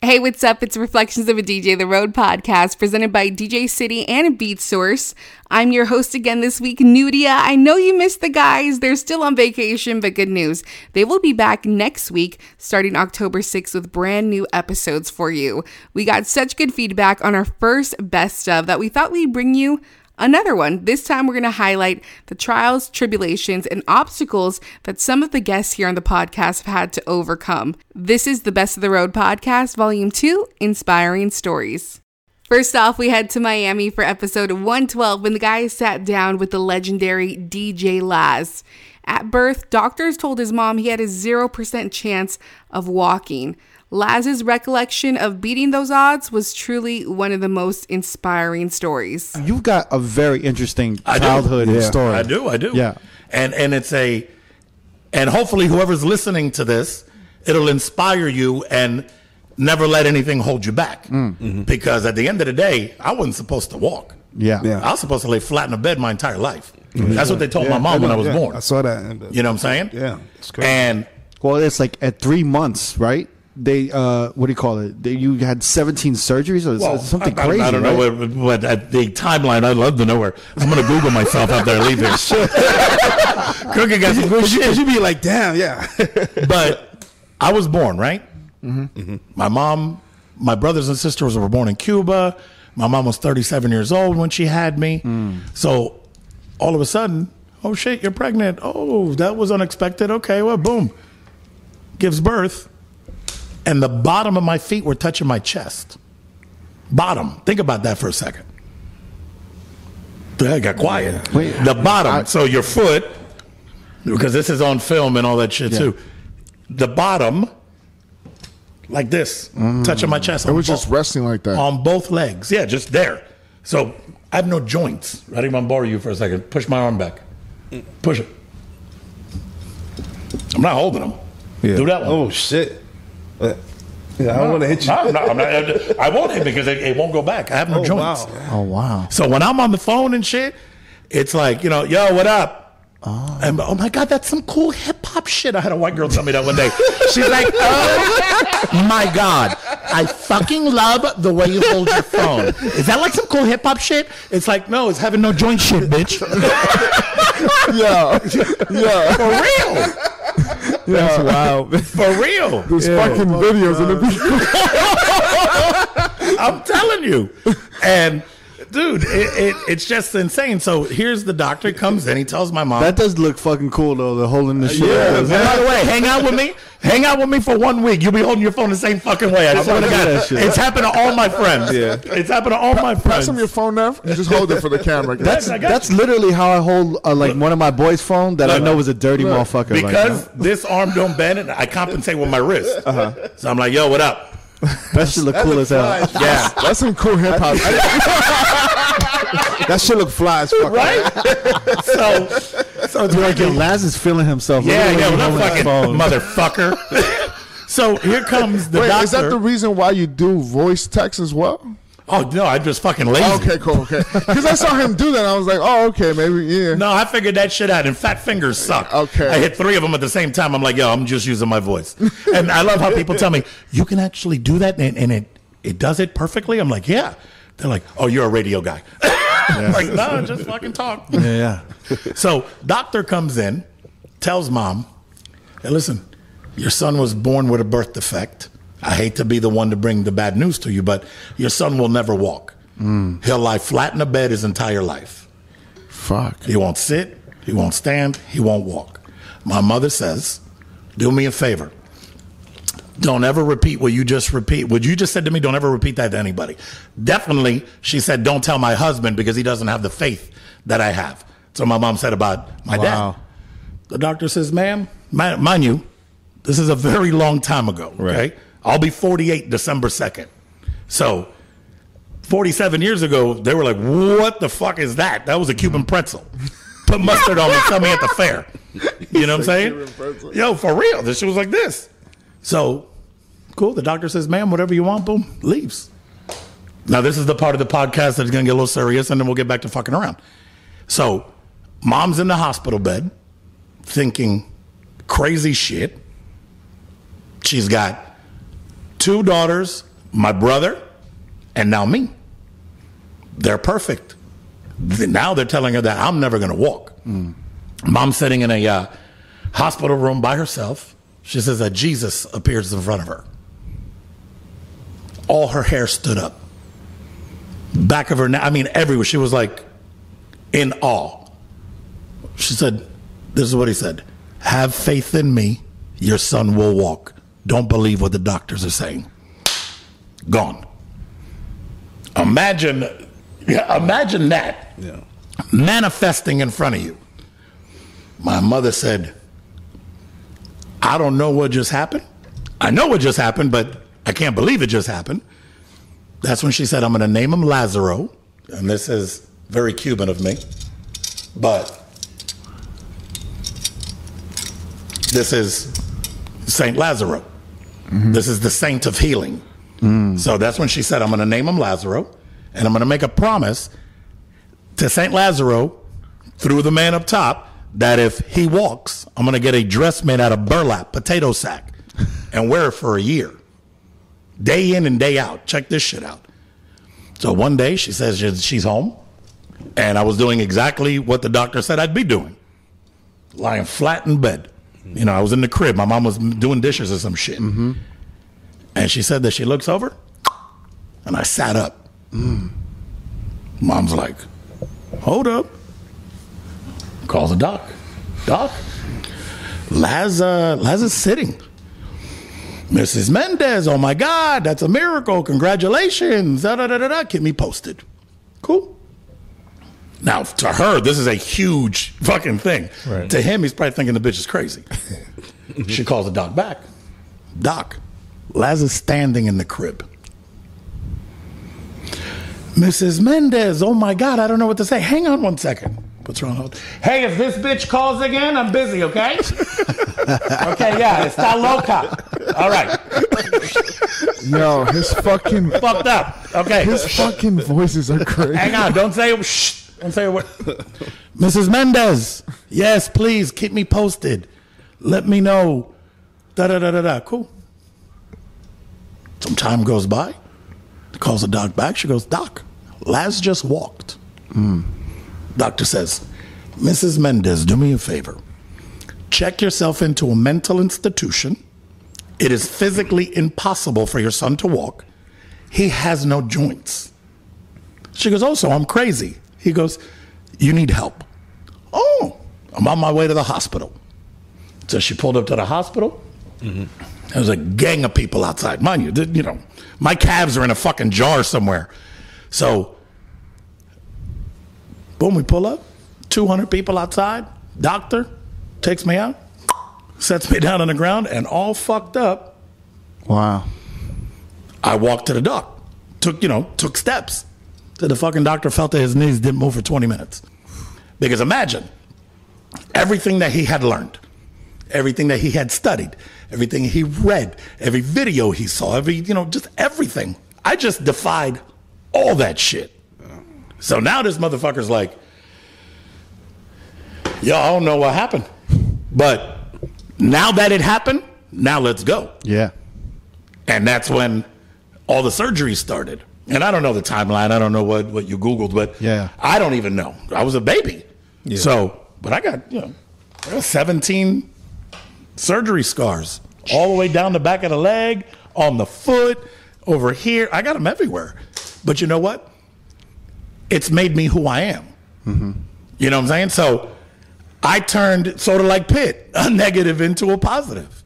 Hey, what's up? It's Reflections of a DJ, the Road podcast, presented by DJ City and Beatsource. I'm your host again this week, Nudia. I know you missed the guys. They're still on vacation, but good news. They will be back next week, starting October 6th, with brand new episodes for you. We got such good feedback on our first best of that we thought we'd bring you another one. This time, we're going to highlight the trials, tribulations, and obstacles that some of the guests here on the podcast have had to overcome. This is the Best of the Road podcast, Volume 2 Inspiring Stories. First off, we head to Miami for episode 112 when the guys sat down with the legendary DJ Laz. At birth, doctors told his mom he had a 0% chance of walking. Laz's recollection of beating those odds was truly one of the most inspiring stories. You've got a very interesting I do. childhood Yeah. story. I do, I do. Yeah. And and it's a and hopefully whoever's listening to this, it'll inspire you and never let anything hold you back. Mm. Because at the end of the day, I wasn't supposed to walk. Yeah. Yeah. I was supposed to lay flat in a bed my entire life. That's what they told my mom when I was yeah, born. I saw that. You know what I'm saying? Yeah, it's crazy. And Well, it's like at three months, right? They uh, what do you call it? They, you had seventeen surgeries or well, something I, crazy. I don't right? know what, what at the timeline. I'd love to know where. I'm gonna Google myself after I leave this. Cookie got some good shit. 'cause you be like, damn, yeah. but I was born, right? Mm-hmm. Mm-hmm. My mom, my brothers and sisters were born in Cuba. My mom was 37 years old when she had me. Mm. So all of a sudden, oh shit, you're pregnant. Oh, that was unexpected. Okay, well, boom. Gives birth. And the bottom of my feet were touching my chest. Bottom. Think about that for a second. I got quiet. Wait. the bottom. so your foot, because this is on film and all that shit Yeah. too. The bottom, like this, mm. touching my chest. It was both- just resting like that. on both legs. Yeah, just there. So I have no joints. I didn't want to borrow you for a second. Push my arm back. Mm. Push it. I'm not holding them. Yeah. Do that one. Oh shit. Yeah, I don't want to hit you. No, no, I'm not, I won't hit because it, it won't go back. I have no Oh, joints. wow. Oh wow. So when I'm on the phone and shit, it's like, you know, yo, what up? Oh. And oh my God, that's some cool hip hop shit. I had a white girl tell me that one day. She's like, oh my God, I fucking love the way you hold your phone. Is that like some cool hip hop shit? It's like, no, it's having no joint shit, bitch. yeah, yeah. For real. That's wild. For real. There's fucking videos in the video. I'm telling you. And dude, it, it, it's just insane. So here's the doctor comes in. He tells my mom. that does look fucking cool though. The holding the shit. Yeah, and by the way, hang out with me. Hang out with me for one week. You'll be holding your phone the same fucking way. I swear to gonna do that God. shit. It's happened to all my friends. Yeah. It's happened to all my friends. Pass friends. him your phone now. You just hold it for the camera. That's- That's you. literally how I hold uh, like one of my boys' phone that I know was a dirty motherfucker. like, because this arm don't bend, and I compensate with my wrist. Uh-huh. So I'm like, yo, what up? That shit look cool as hell. Yeah. That's some cool hip hop that shit look fly as fuck. Right? so, so it's Like yo, Laz is feeling himself. Look yeah, at the way yeah, he well, holding his that phone. motherfucker. so here comes the Wait, doctor. is that the reason why you do voice text as well? Oh no, I'm just fucking lazy. Okay, cool, okay. Because I saw him do that, I was like, oh, okay, maybe, yeah. No, I figured that shit out. And fat fingers suck. Okay. I hit three of them at the same time. I'm like, yo, I'm just using my voice. and I love how people tell me you can actually do that, and, and it it does it perfectly. I'm like, yeah. They're like, oh, you're a radio guy. I'm like, no, just fucking talk. Yeah, yeah. So doctor comes in, tells mom, hey, listen, your son was born with a birth defect. I hate to be the one to bring the bad news to you, but your son will never walk. Mm. He'll lie flat in a bed his entire life. Fuck. He won't sit, he won't stand, he won't walk. My mother says, do me a favor. Don't ever repeat what you just repeat. What you just said to me, don't ever repeat that to anybody. Definitely, she said, don't tell my husband because he doesn't have the faith that I have. So my mom said about my Wow. dad. The doctor says, ma'am, mind you, this is a very long time ago. Okay. I'll be 48 December 2nd. So 47 years ago, they were like, what the fuck is that? That was a Cuban pretzel. Put mustard on me, sell me at the fair. You know what I'm saying? Yo, for real. This shit was like this. So, cool. The doctor says, ma'am, whatever you want, boom, leaves. Now, this is the part of the podcast that's going to get a little serious, and then we'll get back to fucking around. So, mom's in the hospital bed thinking crazy shit. She's got two daughters my brother, and now me. They're perfect. Now they're telling her that I'm never going to walk. Mom's sitting in a uh, hospital room by herself. She says that Jesus appears in front of her. All her hair stood up. Back of her neck, I mean, everywhere. She was like in awe. She said, This is what he said Have faith in me, your son will walk. Don't believe what the doctors are saying. Gone. Imagine, imagine that Yeah. manifesting in front of you. My mother said, I don't know what just happened. I know what just happened, but I can't believe it just happened. That's when she said, I'm going to name him Lazaro. And this is very Cuban of me. But this is Saint Lazaro. This is the saint of healing. Mm. So that's when she said, I'm going to name him Lazaro, and I'm going to make a promise to Saint Lazaro through the man up top that if he walks, I'm going to get a dress made out of burlap, potato sack, and wear it for a year, day in and day out. Check this shit out. So one day she says she's home, and I was doing exactly what the doctor said I'd be doing lying flat in bed. You know, I was in the crib. My mom was doing dishes or some shit. And she said that she looks over, and I sat up. Mom's like, hold up. Calls the doc. Doc, Laz, uh, Laz is sitting. Mrs. Mendez, oh my God, that's a miracle. Congratulations. Da, da, da, da, da. Keep me posted. Cool. Now, to her, this is a huge fucking thing. Right. To him, he's probably thinking the bitch is crazy. she calls the doc back. Doc, Laz is standing in the crib. Mrs. Mendez, oh my God, I don't know what to say. Hang on one second. What's wrong? hold. Hey, if this bitch calls again, I'm busy, okay? okay, yeah, está loca. All right, Yo, his fucking fucked up. Okay. his fucking voices are crazy. Hang on, don't say shh. Don't say word. Mrs. Mendez, yes, please keep me posted. Let me know. Da da da da da. Cool. Some time goes by. Calls the doc back. She goes, Doc, Laz just walked. Hmm. Doctor says, Mrs. Mendez, do me a favor. Check yourself into a mental institution. It is physically impossible for your son to walk. He has no joints. She goes, Oh, so I'm crazy. He goes, You need help. Oh, I'm on my way to the hospital. So she pulled up to the hospital. Mm-hmm. There was a gang of people outside. Mind you, you know, my calves are in a fucking jar somewhere. So, boom, we pull up. 200 people outside. Doctor takes me out, sets me down on the ground, and all fucked up. Wow. I walked to the dock. took, you know, took steps. Till the fucking doctor felt that his knees didn't move for 20 minutes. Because imagine everything that he had learned, everything that he had studied, everything he read, every video he saw, every, you know, just everything. I just defied all that shit. So now this motherfucker's like, yo, I don't know what happened. But now that it happened, now let's go. Yeah. And that's when all the surgeries started. And I don't know the timeline. I don't know what, what you Googled, but Yeah. I don't even know. I was a baby. Yeah. So, but I got, you know, I got 17 surgery scars all the way down the back of the leg, on the foot, over here. I got them everywhere. But you know what? It's made me who I am. Mm-hmm. You know what I'm saying? So I turned sort of like Pitt, a negative into a positive.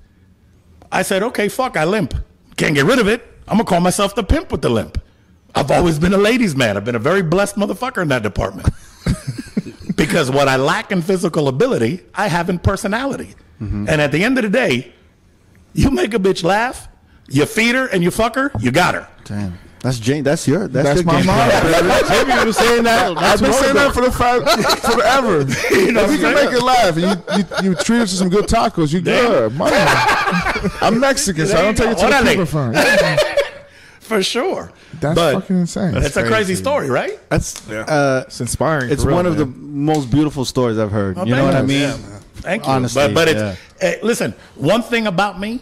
I said, okay, fuck, I limp. Can't get rid of it. I'm gonna call myself the pimp with the limp. I've always been a ladies' man. I've been a very blessed motherfucker in that department. because what I lack in physical ability, I have in personality. Mm-hmm. And at the end of the day, you make a bitch laugh, you feed her and you fuck her, you got her. Damn. That's Jane. That's your. That's, That's your my game mom. plan. Jamie was saying that. I've been saying that for the five, forever. You know if you can make it laugh, and you, you you treat us to some good tacos, you good. Money. I'm Mexican, so I don't take it to the Órale. Cuban front. For sure. That's But fucking insane. It's a crazy story, right? That's. Uh, It's inspiring. it's for real, one of the man. most beautiful stories I've heard. you know thank what I mean? Yeah, Thank you. Honestly, but but it's yeah. eh, listen. One thing about me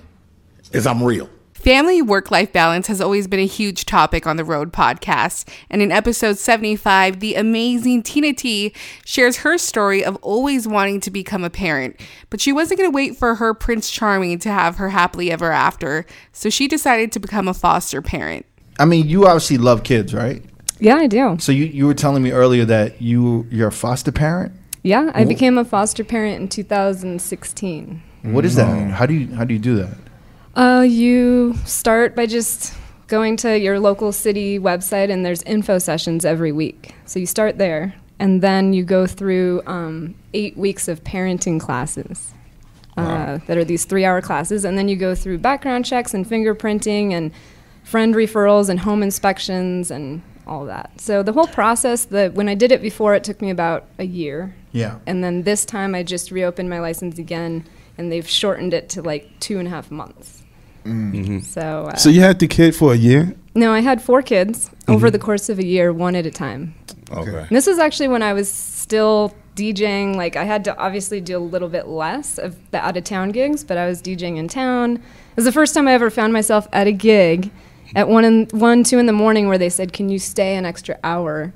is I'm real. Family work life balance has always been a huge topic on the Road podcast. And in episode 75, the amazing Tina T shares her story of always wanting to become a parent. But she wasn't going to wait for her Prince Charming to have her happily ever after. So she decided to become a foster parent. I mean, you obviously love kids, right? Yeah, I do. So you, you were telling me earlier that you you're a foster parent. Yeah, I became a foster parent in 2016. What is that? How do you how do you do that? Uh, you start by just going to your local city website, and there's info sessions every week. So you start there, and then you go through um, eight weeks of parenting classes. Uh, that are these three-hour classes, and then you go through background checks and fingerprinting and friend referrals and home inspections and all that. So the whole process, the when I did it before, it took me about a year, Yeah. and then this time I just reopened my license again, and they've shortened it to like two and a half months. Mm. Mm-hmm. So, uh, So you had the kid for a year? no, I had four kids over mm-hmm. the course of a year, one at a time. Okay. And this was actually when I was still DJing. Like I had to obviously do a little bit less of the out of town gigs, but I was DJing in town. It was the first time I ever found myself at a gig at one in, one two in the morning where they said, "Can you stay an extra hour?"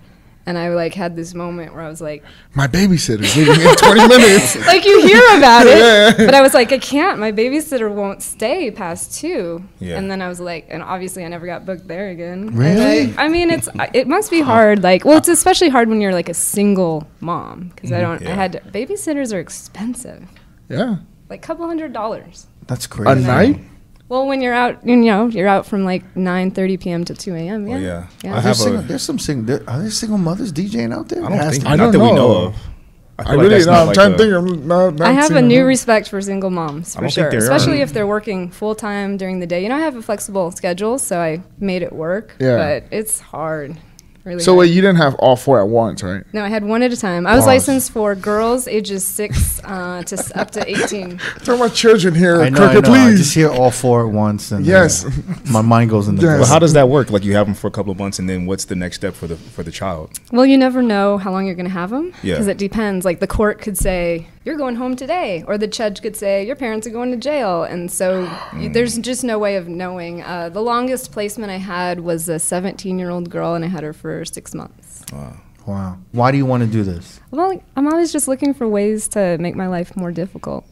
And I like had this moment where I was like, My babysitter's leaving in 20 minutes. like you hear about it, but I was like, I can't. My babysitter won't stay past two. Yeah. And then I was like, and obviously I never got booked there again. Really? I, I mean, it's it must be hard. Like, well, it's especially hard when you're like a single mom because I mm-hmm. don't. I Yeah. had to, babysitters are expensive, Yeah. like a couple hundred dollars. That's crazy. A crazy. night? Well, when you're out, you know, you're out from like 9:30 p.m. to 2 a.m. Oh, yeah. Oh, yeah. Yeah. I There's, have single, a. there's some single. There, are there single mothers DJing out there? I don't has think. to I don't that we know know. of. I feel like really that's no. not I'm like trying to think. I'm not, not I have a new them. respect for single moms for sure, especially are. if they're working full time during the day. You know, I have a flexible schedule, so I made it work. Yeah. but it's hard. Really. So hard. wait, you didn't have all four at once, right? No, I had one at a time. I was Pause. licensed for girls ages six uh, to up to eighteen. Talking about children here. I know, I Cricket, know. I please. just hear all four at once, and uh, Yes. my mind goes in the. Yes. But how does that work? Like you have them for a couple of months, and then what's the next step for the for the child? Well, you never know how long you're going to have them Yeah. because it depends. Like the court could say you're going home today, or the judge could say your parents are going to jail, and so you, there's just no way of knowing. Uh, the longest placement I had was a 17 year old girl, and I had her for six months. Wow. Why do you want to do this? Well, I'm always just looking for ways to make my life more difficult.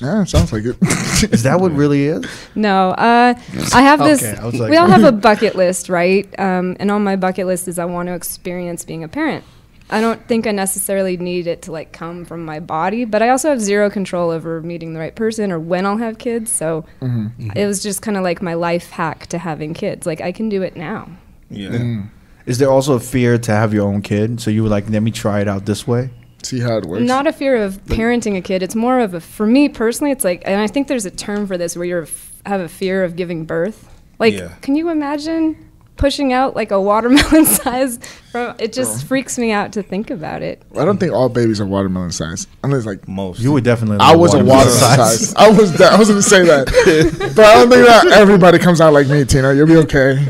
Yeah, sounds like it. Is that what really is? No, uh, I have this. Okay, I was like- we all have a bucket list, right? Um, and on my bucket list is I want to experience being a parent. I don't think I necessarily need it to like come from my body, but I also have zero control over meeting the right person or when I'll have kids. So mm-hmm. Mm-hmm. it was just kind of like my life hack to having kids. Like I can do it now. Yeah. Mm. Is there also a fear to have your own kid? So you were like, let me try it out this way. See how it works. Not a fear of parenting a kid. It's more of a for me personally. It's like, and I think there's a term for this where you have a fear of giving birth. Like, Yeah. can you imagine pushing out like a watermelon size? From it just freaks me out to think about it. I don't think all babies are watermelon size. Unless like Most. You would definitely. I was a watermelon size. I was. That, I was going to say that, but I don't think that everybody comes out like me, Tina. You'll be okay.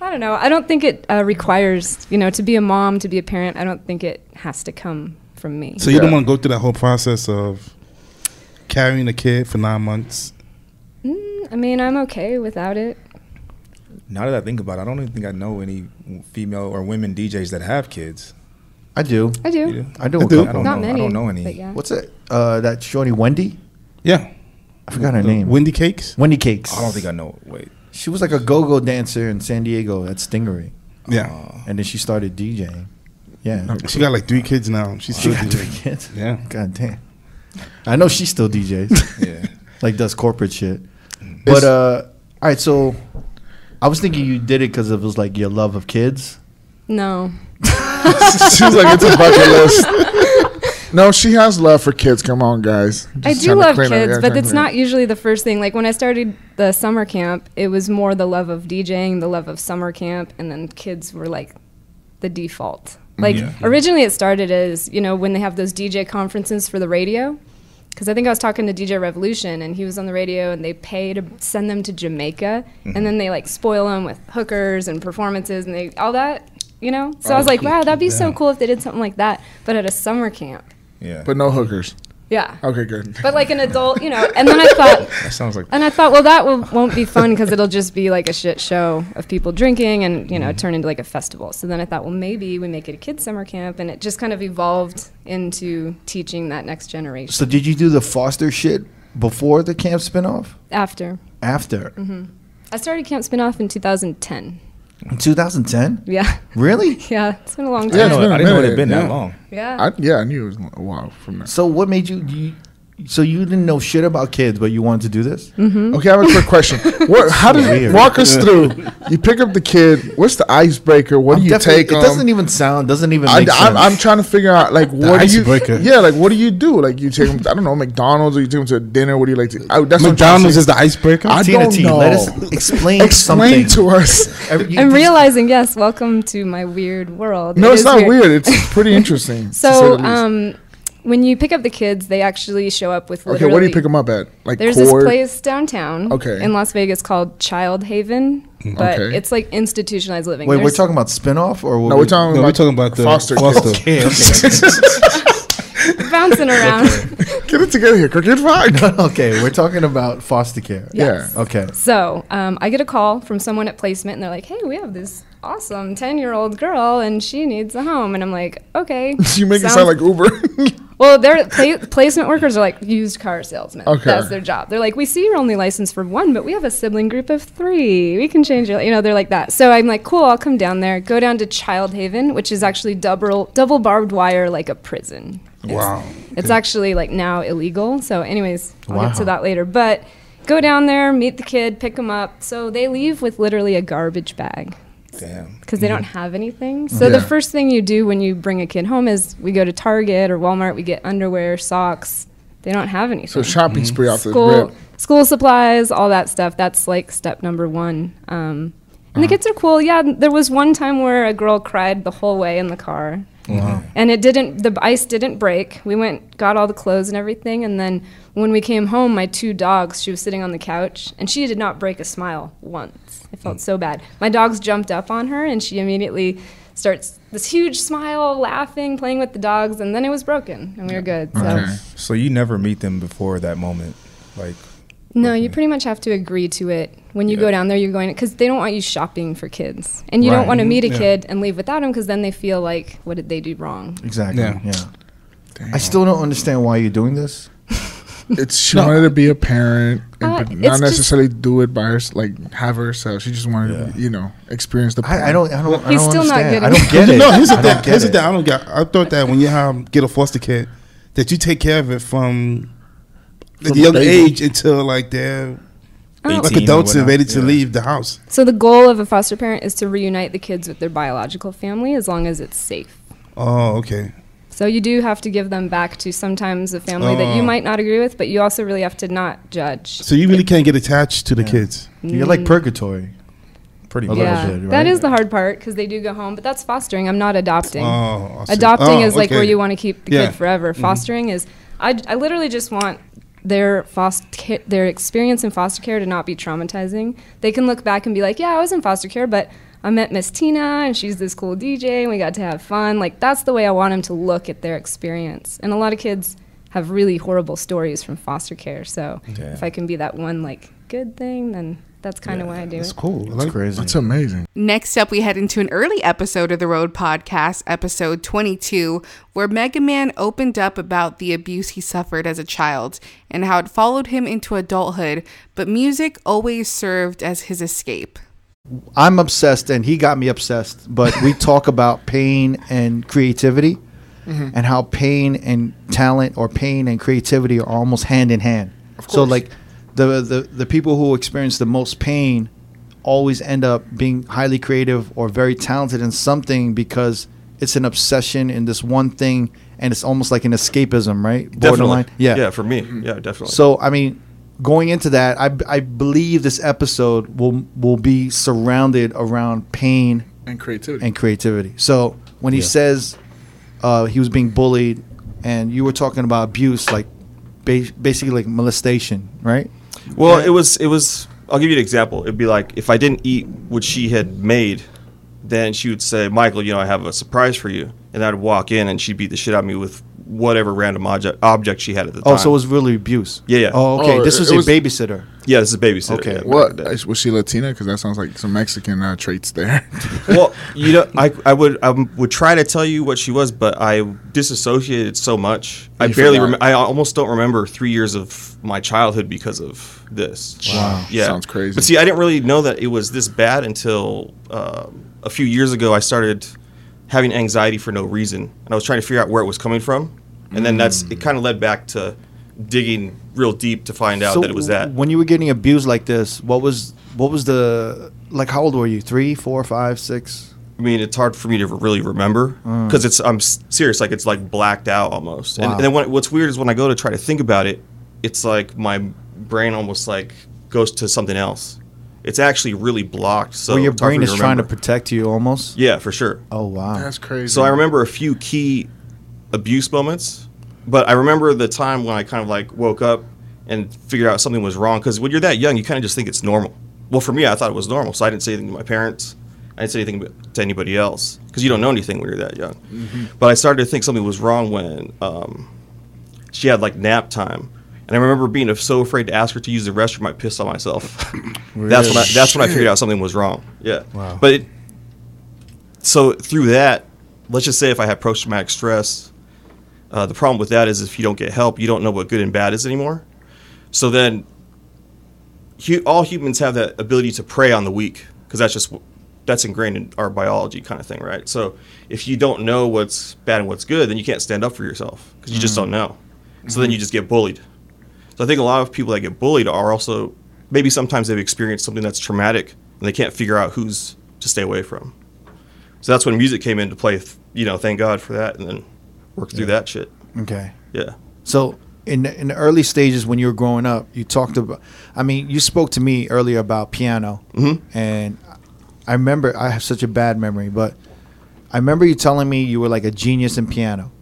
I don't know. I don't think it uh, requires you know to be a mom to be a parent. I don't think it has to come from me. So you Yeah. don't want to go through that whole process of carrying a kid for nine months? Mm, I mean, I'm okay without it. Now that I think about it, I don't even think I know any female or women DJs that have kids. I do. I do. You do? I do. I a do. I couple. don't Not know. many. I don't know any. Yeah. What's it? Uh, that shorty Wendy. Yeah. I forgot her The name. Wendy Cakes? Wendy Cakes. I don't think I know. Wait. She was like a go-go dancer in San Diego at Stingaree, Yeah. and then she started DJing. Yeah. She got like three kids now. She's She still got three kids. Yeah. God damn. I know she still DJs. Yeah. like does corporate shit. But uh, all right. So I was thinking you did it because it was like your love of kids. No. She's like it's a bucket list. No, she has love for kids. Come on, guys. I do love kids, but it's not usually the first thing. Like when I started the summer camp, it was more the love of DJing, the love of summer camp, and then kids were like the default. Mm-hmm. Like Yeah. originally it started as, you know, when they have those DJ conferences for the radio. Because I think I was talking to DJ Revolution and he was on the radio and they pay to send them to Jamaica and then mm-hmm. they like spoil them with hookers and performances and they all that, you know? So I oh, was like, wow, that'd be so cool if they did something like that, but at a summer camp. Yeah. But no hookers. Yeah. Okay, good. But like an adult, you know. And then I thought, That sounds like and I thought, well, that will, won't be fun because it'll just be like a shit show of people drinking and you know turn into like a festival. So then I thought, well, maybe we make it a kids summer camp, and it just kind of evolved into teaching that next generation. So did you do the foster shit before the camp spinoff? After After Mm-hmm. I started Camp Spinoff in 2010. In 2010? Yeah, Really? yeah, it's been a long time. Yeah, didn't know, been didn't know it minute, had been yeah. that long. Yeah. I, yeah, I knew it was a while from that. So what made you, you? So you didn't know shit about kids, but you wanted to do this? Okay, I have a quick question. What? How did Weird. walk us through? You pick up the kid. What's the icebreaker? What I'm do you take It them? doesn't even sound. Doesn't even I, make sense. I'm, I'm trying to figure out like what do you? icebreaker. Yeah, like what do you do? Like you take them? I don't know, McDonald's or you take them to dinner. What do you like to? I, that's what I'm trying to McDonald's is the icebreaker. I Tina don't T, know. let us explain, Explain something. to us. I'm realizing, yes, welcome to my weird world. No, It it's not weird. It's pretty interesting. to say So, the least. um, when you pick up the kids, they actually show up with okay, literally. where do you pick them up at? Like There's Cord? this place downtown Okay. in Las Vegas called Child Haven, mm, but Okay. it's like institutionalized living. Wait, we're talking about spinoff or what No, we- we're talking no, about we're talking about the foster. foster. kids. Okay, okay. bouncing around. Get it together here, Cricket. Fine. okay, we're talking about foster care. Yeah. Okay. So um, I get a call from someone at placement, and they're like, "Hey, we have this awesome ten-year-old girl, and she needs a home." And I'm like, "Okay." you make it sound like Uber. Well, their pla- placement workers are like used car salesmen. Okay. That's their job. They're like, we see you're only licensed for one, but we have a sibling group of three. We can change your, you know, they're like that. So I'm like, cool, I'll come down there. Go down to Child Haven, which is actually double double barbed wire like a prison. Wow. It's actually like now illegal. So, anyways, I'll get to that later. But go down there, meet the kid, pick them up. So they leave with literally a garbage bag Damn. because they don't have anything. So the first thing you do when you bring a kid home is we go to Target or Walmart, we get underwear, socks. They don't have anything. so shopping spree off the school rip. school supplies, all that stuff. That's like step number one. Um, and the kids are cool. Yeah, there was one time where a girl cried the whole way in the car. And it didn't. The ice didn't break. We went, got all the clothes and everything, and then when we came home, my two dogs. She was sitting on the couch, and she did not break a smile once. I felt so bad. My dogs jumped up on her, and she immediately starts this huge smile, laughing, playing with the dogs, and then it was broken, and we were good. So. Okay. So you never meet them before that moment, like No, you pretty much have to agree to it when you go down there. You're going because they don't want you shopping for kids, and you don't want to meet a Yeah. kid and leave without him because then they feel like, what did they do wrong? Exactly. Yeah. Yeah. I still don't understand why you're doing this. It's she wanted to be a parent, and, Uh, but it's not just- necessarily do it by her, like have herself. She just wanted to, you know, experience the. I, I don't. I don't. I He's don't still not understand. I don't get it. No, here's the I thing. don't Here's the thing. I don't get. I thought that when you have get a foster kid, that you take care of it from the From young baby. age until like they're Oh. like adults and ready to Yeah. leave the house. So the goal of a foster parent is to reunite the kids with their biological family as long as it's safe. Oh, okay. So you do have to give them back to sometimes a family that you Oh. might not agree with, but you also really have to not judge. So you really can't get attached to the kids. You're like purgatory. pretty much. little yeah, bit, right? is the hard part because they do go home, but that's fostering. I'm not adopting. Oh, Adopting Oh, is like where you want to keep the Yeah. Mm-hmm. kid forever. Fostering is, I, I literally just want their foster their experience in foster care to not be traumatizing. They can look back and be like, yeah, I was in foster care, but I met Miss Tina and she's this cool DJ and we got to have fun. Like that's the way I want them to look at their experience. And a lot of kids have really horrible stories from foster care. So Yeah. if I can be that one like good thing, then that's kind of why I do That's it. cool. I That's like crazy. That's amazing. Next up, we head into an early episode of the Road Podcast, episode 22, where Mega Man opened up about the abuse he suffered as a child and how it followed him into adulthood, but music always served as his escape. I'm obsessed, and he got me obsessed. But we talk about pain and creativity, mm-hmm. and how pain and talent, or pain and creativity, are almost hand in hand. So, like the, the the people who experience the most pain always end up being highly creative or very talented in something because it's an obsession in this one thing, and it's almost like an escapism, right? Definitely. Yeah. Yeah, for me. Yeah, definitely. So I mean, going into that, I, I believe this episode will will be surrounded around pain And creativity. and creativity. So when he says uh, he was being bullied, and you were talking about abuse, like ba- basically like molestation, right? Well, it was it was. I'll give you an example. It'd be like if I didn't eat what she had made, then she would say, "Michael, you know, I have a surprise for you," and I'd walk in and she'd beat the shit out of me with whatever random object object she had at the time. Oh, so it was really abuse. Yeah, yeah. Oh, okay. Oh, this was a was- babysitter. yeah, this is a babysitter. Okay. yeah, back What in the day. was she Latina? Because that sounds like some Mexican uh, traits there. well, you know, I, I would I would try to tell you what she was, but I disassociated so much. I barely. Rem- I almost don't remember three years of my childhood because of this. Wow. Yeah, Sounds crazy. But see, I didn't really know that it was this bad until um, a few years ago. I started having anxiety for no reason, and I was trying to figure out where it was coming from, and then that's Mm. it. Kind of led back to digging real deep to find out So that it was that. When you were getting abused like this, what was what was the like? How old were you? Three, four, five, six? I mean, it's hard for me to really remember Mm. because it's I'm serious, like it's like blacked out almost. And, and then when, what's weird is when I go to try to think about it, it's like my brain almost like goes to something else. It's actually really blocked. So Where your it's hard for brain me is trying to protect you almost. Yeah, for sure. Oh wow. That's crazy. So I remember a few key abuse moments, but I remember the time when I kind of like woke up and figured out something was wrong. Because when you're that young, you kind of just think it's normal. Well, for me, I thought it was normal, so I didn't say anything to my parents. I didn't say anything to anybody else because you don't know anything when you're that young. But I started to think something was wrong when um, she had like nap time. And I remember being so afraid to ask her to use the restroom, I pissed on myself. that's when I, that's when I figured out something was wrong. Yeah. Wow. But it, so through that, let's just say if I have post traumatic stress, uh, the problem with that is if you don't get help, you don't know what good and bad is anymore. So then, hu- all humans have that ability to prey on the weak because that's just that's ingrained in our biology, kind of thing, right? So if you don't know what's bad and what's good, then you can't stand up for yourself because you just don't know. So then you just get bullied. So I think a lot of people that get bullied are also maybe sometimes they've experienced something that's traumatic and they can't figure out who's to stay away from. So that's when music came into play. You know, thank God for that, and then work through that shit. Okay. Yeah. So in the, in the early stages when you were growing up, you talked about. I mean, you spoke to me earlier about piano, Mhm. and I remember I have such a bad memory, but I remember you telling me you were like a genius in piano.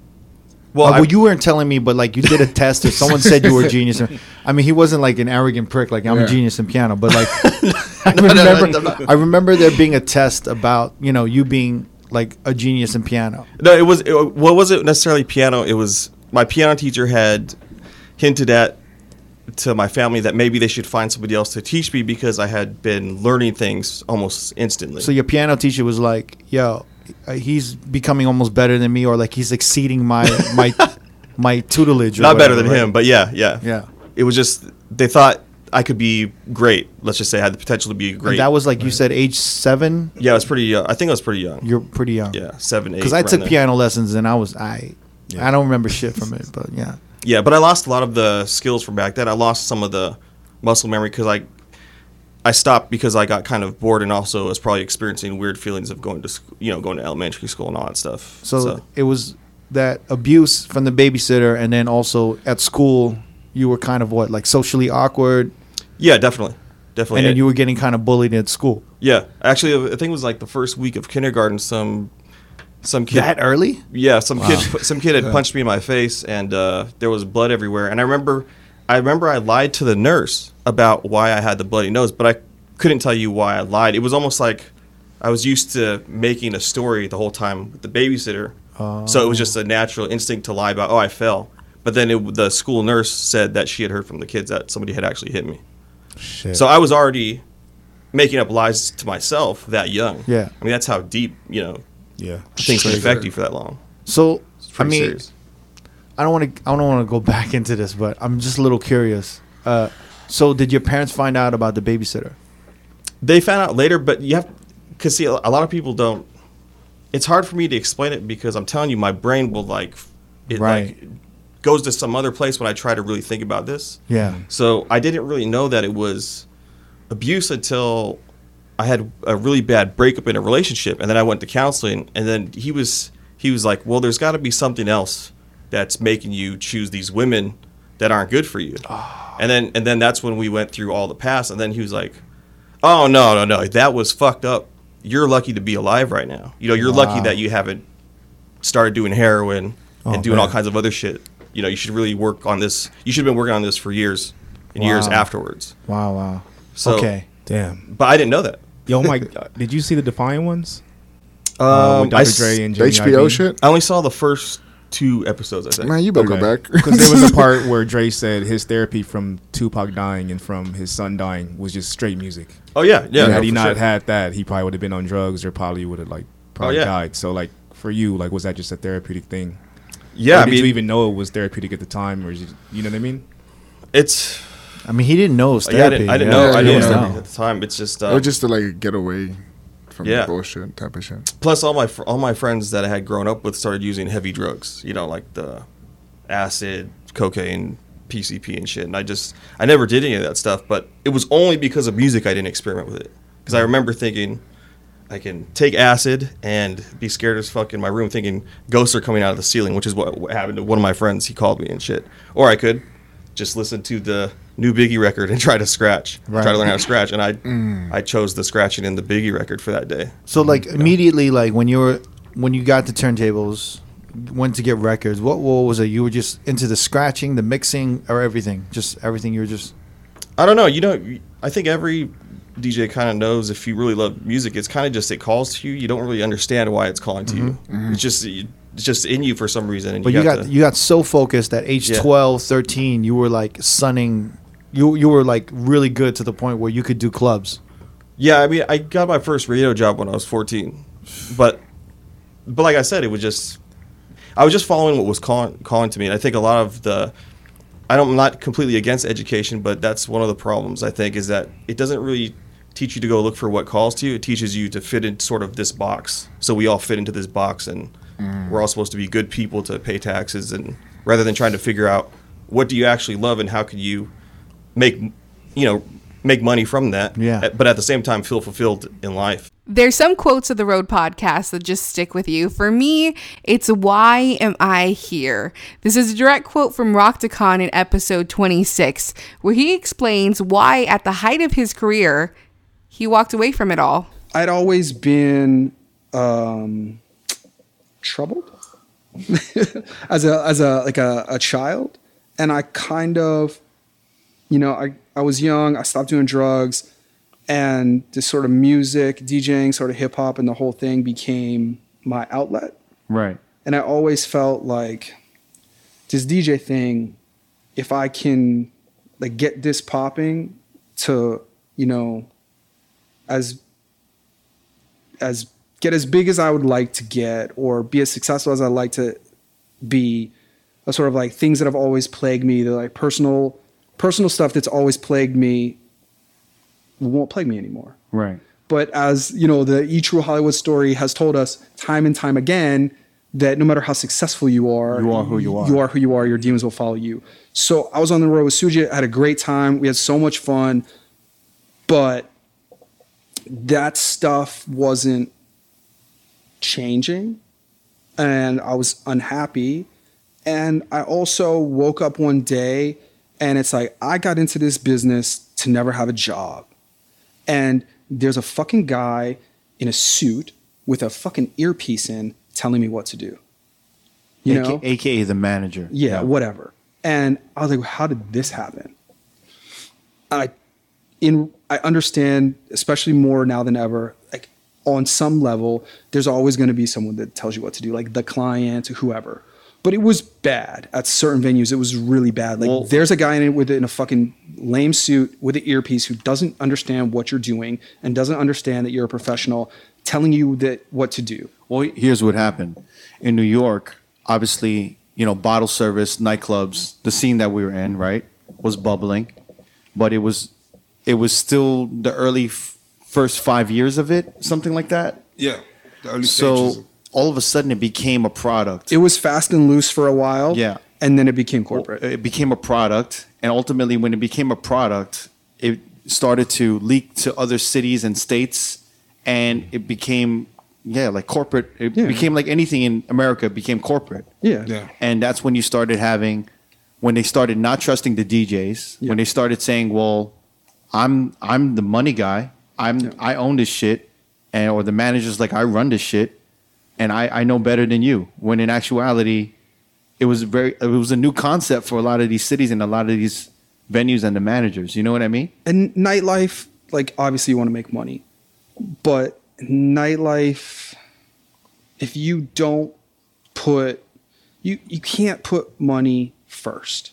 Well, well, you weren't telling me, but like you did a test, or someone said you were a genius. I mean, he wasn't like an arrogant prick, like I'm Yeah. a genius in piano, but like I remember, I remember there being a test about you know you being like a genius in piano. No, it was. It, well, it wasn't necessarily piano. It was my piano teacher had hinted at to my family that maybe they should find somebody else to teach me because I had been learning things almost instantly. So your piano teacher was like, "Yo, Uh, he's becoming almost better than me, or like he's exceeding my my my tutelage." Or Not better than right? him, but yeah, yeah, Yeah. It was just they thought I could be great. Let's just say I had the potential to be And great. that was like you said, age seven. yeah, I was pretty. young. I think I was pretty young. You're pretty young. yeah, seven, eight. Because I took there. piano lessons and I was I. I don't remember shit from it, but yeah. Yeah, but I lost a lot of the skills from back then. I lost some of the muscle memory because I I stopped because I got kind of bored and also was probably experiencing weird feelings of going to sc- you know going to elementary school and all that stuff. So, it was that abuse from the babysitter, and then also at school, you were kind of what like socially awkward, yeah, definitely, definitely. and then you were getting kind of bullied at school. yeah, actually, I think it was like the first week of kindergarten. Some some kid That early? Yeah, some kid some kid had punched me in my face, and uh, there was blood everywhere. And I remember, I remember I lied to the nurse about why I had the bloody nose, but I couldn't tell you why I lied. It was almost like I was used to making a story the whole time with the babysitter, so it was just a natural instinct to lie about. Oh, I fell. But then it, the school nurse said that she had heard from the kids that somebody had actually hit me. Shit. So I was already making up lies to myself that young. Yeah. I mean that's how deep you know yeah. things can affect you for that long. So I mean, serious. I don't want to. I don't want to go back into this, but I'm just a little curious. Uh, so did your parents find out about the babysitter? They found out later, but you have because see, a lot of people don't. It's hard for me to explain it because I'm telling you, my brain will like, it Right. like goes to some other place when I try to really think about this. Yeah. So I didn't really know that it was abuse until I had a really bad breakup in a relationship, and then I went to counseling, and then he was he was like, "Well, there's got to be something else that's making you choose these women that aren't good for you." And then and then that's when we went through all the past, and then he was like, "Oh no, no, no, that was fucked up. You're lucky to be alive right now. You know, you're lucky that you haven't started doing heroin and Oh, doing all kinds of other shit. You know, you should really work on this. You should have been working on this for years and years afterwards. Wow. Wow. So, okay. Damn. but I didn't know that. Yo, my God. Did you see the Defiant ones? Um, uh, with I Dr. s- Dre and Jimmy HBO Iovine? shit. I only saw the first two episodes. I think. Man, you better go back. Because there was a part where Dre said his therapy from Tupac dying and from his son dying was just straight music. oh yeah, yeah. And no, had he not sure. had that, he probably would have been on drugs or probably would have like probably Oh, yeah. died. So like for you, like was that just a therapeutic thing? yeah, Or I did mean, you even know it was therapeutic at the time, or is it, you know what I mean? it's I mean, he didn't know it was yeah, I didn't, I didn't yeah. know. Yeah, I didn't yeah. know at the time. It's just uh, or just to like get away from Yeah. bullshit type of shit. plus all my all my friends that I had grown up with started using heavy drugs. You know, like the acid, cocaine, PCP, and shit. And I just I never did any of that stuff. But it was only because of music I didn't experiment with it. Because I mm-hmm. remember thinking. I can take acid and be scared as fuck in my room, thinking ghosts are coming out of the ceiling, which is what, what happened to one of my friends. He called me and shit. Or I could just listen to the new Biggie record and try to scratch, try to learn how to scratch. And I, mm. I chose the scratching in the Biggie record for that day. So mm. like immediately, like when you were when you got the turntables, went to get records. What what was it? You were just into the scratching, the mixing, or everything? Just everything. You were just I don't know. You know, I think every DJ kind of knows if you really love music, it's kind of just it calls to you. You don't really understand why it's calling to you. Mm-hmm. Mm-hmm. It's just it's just in you for some reason. And But you, have got to- you got so focused at age Yeah. 12, 13, you were like sunning. You you were like really good to the point where you could do clubs. yeah. I mean, I got my first radio job when I was fourteen, but but like I said, it was just I was just following what was calling calling to me. And I think a lot of the I don't, I'm not completely against education, but that's one of the problems I think is that it doesn't really teach you to go look for what calls to you. It teaches you to fit in sort of this box. So we all fit into this box, and mm. we're all supposed to be good people to pay taxes, and rather than trying to figure out what do you actually love and how can you make you know make money from that. Yeah. But at the same time, feel fulfilled in life. There's some quotes of the Road podcast that just stick with you. For me, it's Why Am I Here? This is a direct quote from Rock Khan in episode 26, where he explains why, at the height of his career, he walked away from it all. I'd always been um, troubled as a as a like a, a child, and I kind of, you know, I I was young. I stopped doing drugs, and this sort of music, DJing, sort of hip hop, and the whole thing became my outlet. Right. And I always felt like this DJ thing, if I can like get this popping to, you know, as as get as big as I would like to get or be as successful as I'd like to be, a sort of like things that have always plagued me, the like personal personal stuff that's always plagued me won't plague me anymore. Right. But as you know, the E True Hollywood story has told us time and time again that no matter how successful you are, You are who you are. You are who you are. Your demons will follow you. So I was on the road with Suji. I had a great time. We had so much fun, but that stuff wasn't changing, and I was unhappy. And I also woke up one day, and it's like I got into this business to never have a job and there's a fucking guy in a suit with a fucking earpiece in telling me what to do. You know? AKA, the manager. yeah, whatever. And I was like, how did this happen? I in I understand, especially more now than ever, like on some level, there's always gonna be someone that tells you what to do, like the client, whoever. But it was bad at certain venues. It was really bad. Like Well- there's a guy in it with in a fucking lame suit with an earpiece who doesn't understand what you're doing and doesn't understand that you're a professional, telling you that what to do. Well, here's what happened. In New York, obviously, you know, bottle service, nightclubs, the scene that we were in, right, was bubbling, but it was it was still the early f- first 5 years of it, something like that. Yeah. The early So stages. All of a sudden it became a product. It was fast and loose for a while. Yeah. And then it became corporate. It became a product, and ultimately, when it became a product, it started to leak to other cities and states, and it became, yeah, like corporate. It Yeah. became like anything in America became corporate, yeah. Yeah. and that's when you started having, when they started not trusting the DJs, Yeah. when they started saying, "Well, I'm I'm the money guy. I'm I own this shit," and or the manager's like, "I run this shit." And I, I know better than you. When in actuality, it was very it was a new concept for a lot of these cities and a lot of these venues and the managers. You know what I mean? and nightlife like obviously you want to make money but nightlife if you don't put you you can't put money first.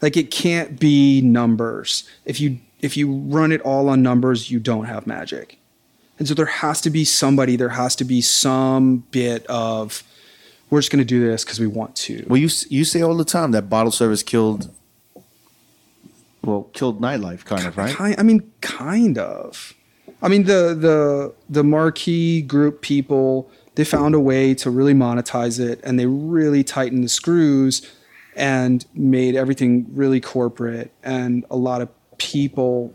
Like it can't be numbers. If you if you run it all on numbers, you don't have magic. And so there has to be somebody, there has to be some bit of we're just going to do this because we want to. Well, you you say all the time that bottle service killed, well, killed nightlife, kind of, right? Kind, I mean, kind of. I mean, the the the marquee group people they found a way to really monetize it, and they really tightened the screws and made everything really corporate, and a lot of people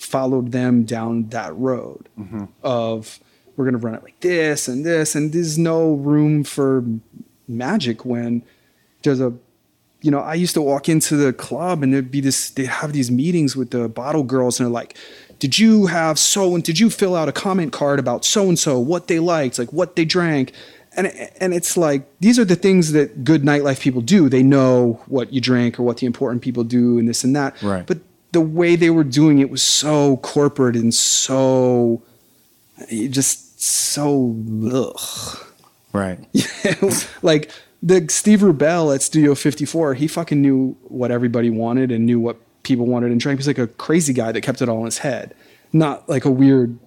followed them down that road mm-hmm. of we're going to run it like this and this, and there's no room for magic when there's a you know, I used to walk into the club and there'd be this, they have these meetings with the bottle girls and they're like, did you have so and did you fill out a comment card about so and so, what they liked, like what they drank? And, and it's like, these are the things that good nightlife people do. They know what you drink or what the important people do and this and that. Right. But the way they were doing it was so corporate and so, just so, ugh Right. like the Steve Rubell at Studio 54, he fucking knew what everybody wanted and knew what people wanted and drank. He's like a crazy guy that kept it all in his head, not like a weird,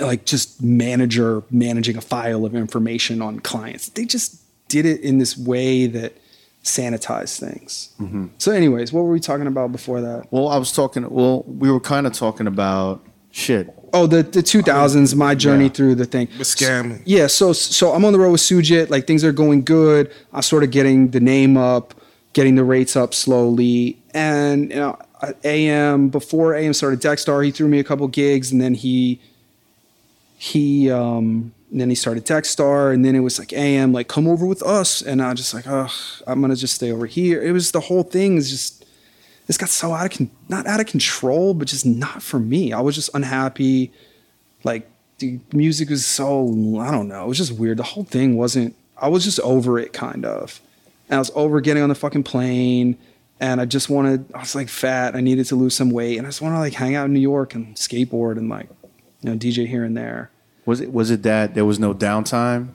like just manager managing a file of information on clients. They just did it in this way that sanitized things. So, anyways, what were we talking about before that? Well, I was talking. Well, we were kind of talking about shit. Oh, the the 2000s, my journey Yeah. through the thing. The scam. Yeah, so so I'm on the road with Sujit. Like things are going good. I'm sort of getting the name up, getting the rates up slowly. And you know, at AM before AM started Dexstar, he threw me a couple gigs, and then he he um and then he started Dexstar, and then it was like AM, like come over with us, and I just like, oh, I'm gonna just stay over here. It was the whole thing is just this got so out of con- not out of control, but just not for me. I was just unhappy like the music was so I don't know. It was just weird. The whole thing wasn't. I was just over it, kind of. And I was over getting on the fucking plane, and I just wanted. I was like fat. I needed to lose some weight, and I just want to like hang out in New York and skateboard and like, you know, DJ here and there. Was it was it that there was no downtime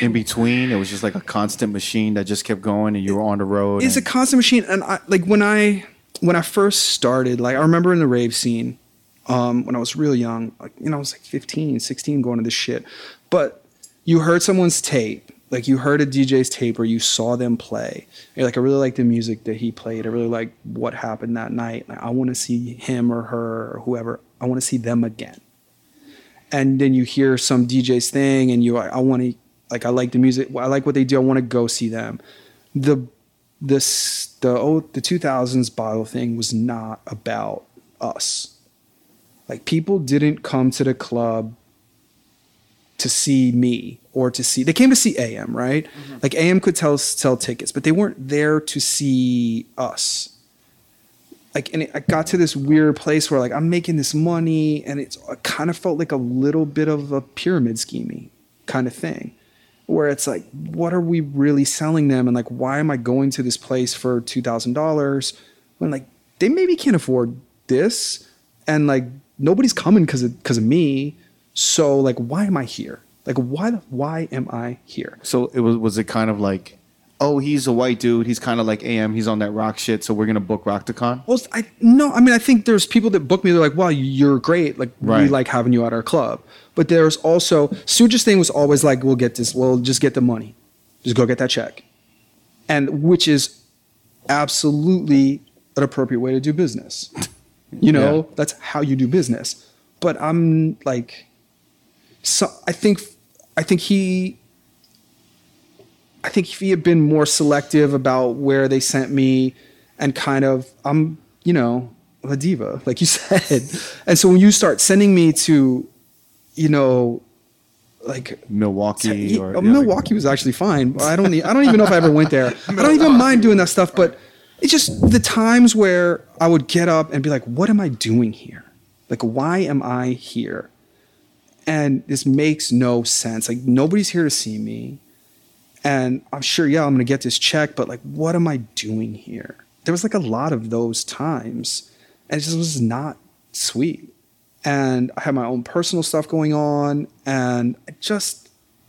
in between? It was just like a constant machine that just kept going, and you were on the road. It's a constant machine, and I like when I when I first started. Like I remember in the rave scene, um, when I was real young, like you know, I was like 15, 16 going to this shit. But you heard someone's tape, like you heard a DJ's tape or you saw them play. You're like, I really like the music that he played. I really like what happened that night. Like, I want to see him or her or whoever. I want to see them again. And then you hear some DJ's thing, and you, I want to, like, I like the music. I like what they do. I want to go see them. The this the oh the 2000s bottle thing was not about us like people didn't come to the club to see me or to see they came to see am right mm-hmm. like am could tell sell tickets but they weren't there to see us like and it, i got to this weird place where like i'm making this money and it's uh, it kind of felt like a little bit of a pyramid scheming kind of thing where it's like, what are we really selling them? And like, why am I going to this place for $2,000 when like they maybe can't afford this? And like, nobody's coming because of, because of me. So like, why am I here? Like, why, why am I here? so it was was it kind of like, oh, he's a white dude. He's kind of like AM. He's on that rock shit. So we're gonna book Rockticon. Well, I no, I mean, I think there's people that book me. They're like, "Wow, you're great. Like, we Right. like having you at our club." But there's also Suja's thing was always like, "We'll get this. We'll just get the money. Just go get that check," and which is absolutely an appropriate way to do business. You know, Yeah. that's how you do business. But I'm like, so I think, I think he I think if he had been more selective about where they sent me and kind of, I'm, you know, a diva, like you said. and so when you start sending me to, you know, like Milwaukee yeah, or uh, Milwaukee was actually fine. I don't, e- I don't even know if I ever went there. I don't even mind doing that stuff, but it's just the times where I would get up and be like, what am I doing here? Like, why am I here? And this makes no sense. Like, nobody's here to see me. And I'm sure, yeah, I'm going to get this check, but like, what am I doing here? There was like a lot of those times, and it just was not sweet. And I had my own personal stuff going on, and I just,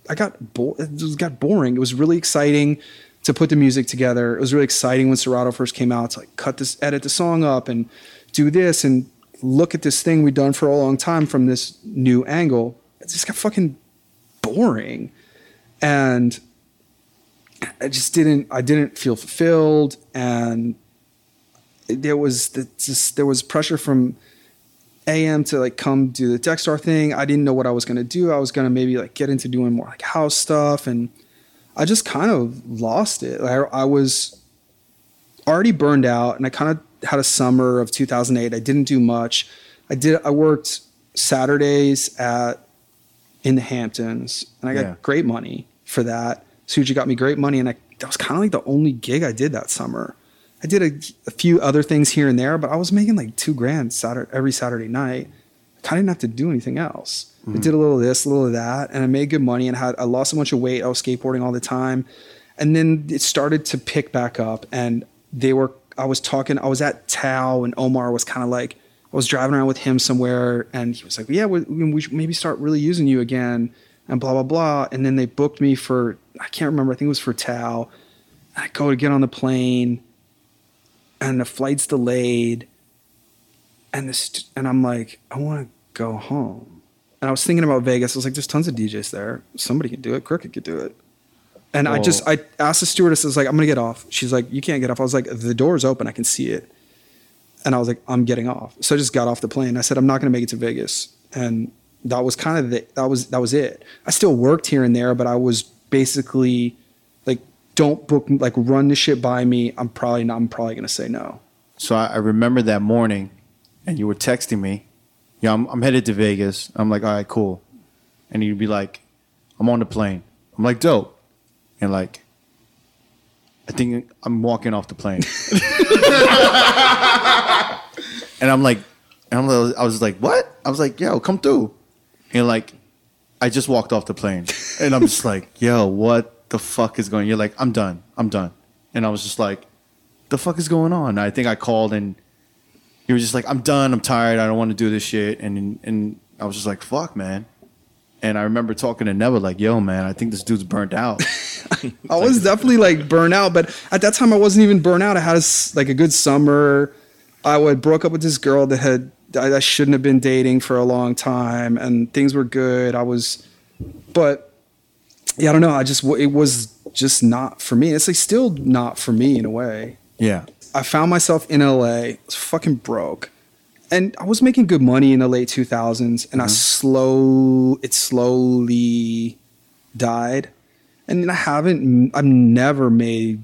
I got bo- it just got boring. It was really exciting to put the music together. It was really exciting when Serato first came out to like cut this, edit the song up, and do this, and look at this thing we've done for a long time from this new angle. It just got fucking boring, and I just didn't. I didn't feel fulfilled, and there was the, just there was pressure from AM to like come do the Dexstar thing. I didn't know what I was gonna do. I was gonna maybe like get into doing more like house stuff, and I just kind of lost it. I, I was already burned out, and I kind of had a summer of 2008. I didn't do much. I did. I worked Saturdays at in the Hamptons, and I got Yeah. great money for that. Suji got me great money, and I that was kind of like the only gig I did that summer. I did a, a few other things here and there, but I was making like two grand Saturday, every Saturday night. I kind of didn't have to do anything else. I mm-hmm. did a little of this, a little of that, and I made good money and had I lost a bunch of weight. I was skateboarding all the time, and then it started to pick back up. And they were I was talking. I was at Tao, and Omar was kind of like I was driving around with him somewhere, and he was like, "Yeah, we, we should maybe start really using you again." And blah blah blah. And then they booked me for I can't remember. I think it was for Tao. I go to get on the plane, and the flight's delayed, and this and I'm like, I want to go home. And I was thinking about Vegas. I was like, there's tons of DJs there. Somebody could do it. Crooked could do it. And I just I asked the stewardess. I was like, I'm gonna get off. She's like, you can't get off. I was like, the door's open. I can see it. And I was like, I'm getting off. So I just got off the plane. I said, I'm not gonna make it to Vegas. And that was kind of the that was that was it. I still worked here and there, but I was basically like, don't book like run the shit by me. I'm probably not. I'm probably gonna say no. So I, I remember that morning, and you were texting me. Yeah, I'm, I'm headed to Vegas. I'm like, all right, cool. And you'd be like, I'm on the plane. I'm like, dope. And like, I think I'm walking off the plane. and I'm like, and I'm, I was like, what? I was like, yo, come through. And like, I just walked off the plane, and I'm just like, yo, what the fuck is going? On? You're like, I'm done. I'm done. And I was just like, the fuck is going on? I think I called and you were just like, I'm done. I'm tired. I don't want to do this shit. And and I was just like, fuck, man. And I remember talking to Neville, like, yo, man, I think this dude's burnt out. I was definitely like burnt out, but at that time I wasn't even burnt out. I had a s like a good summer. I would broke up with this girl that had I, I shouldn't have been dating for a long time, and things were good. I was, but yeah, I don't know. I just it was just not for me. It's like still not for me in a way. yeah. I found myself in LA. I was fucking broke. And I was making good money in the late 2000s and I mm-hmm. slow it slowly died. And I haven't I've never made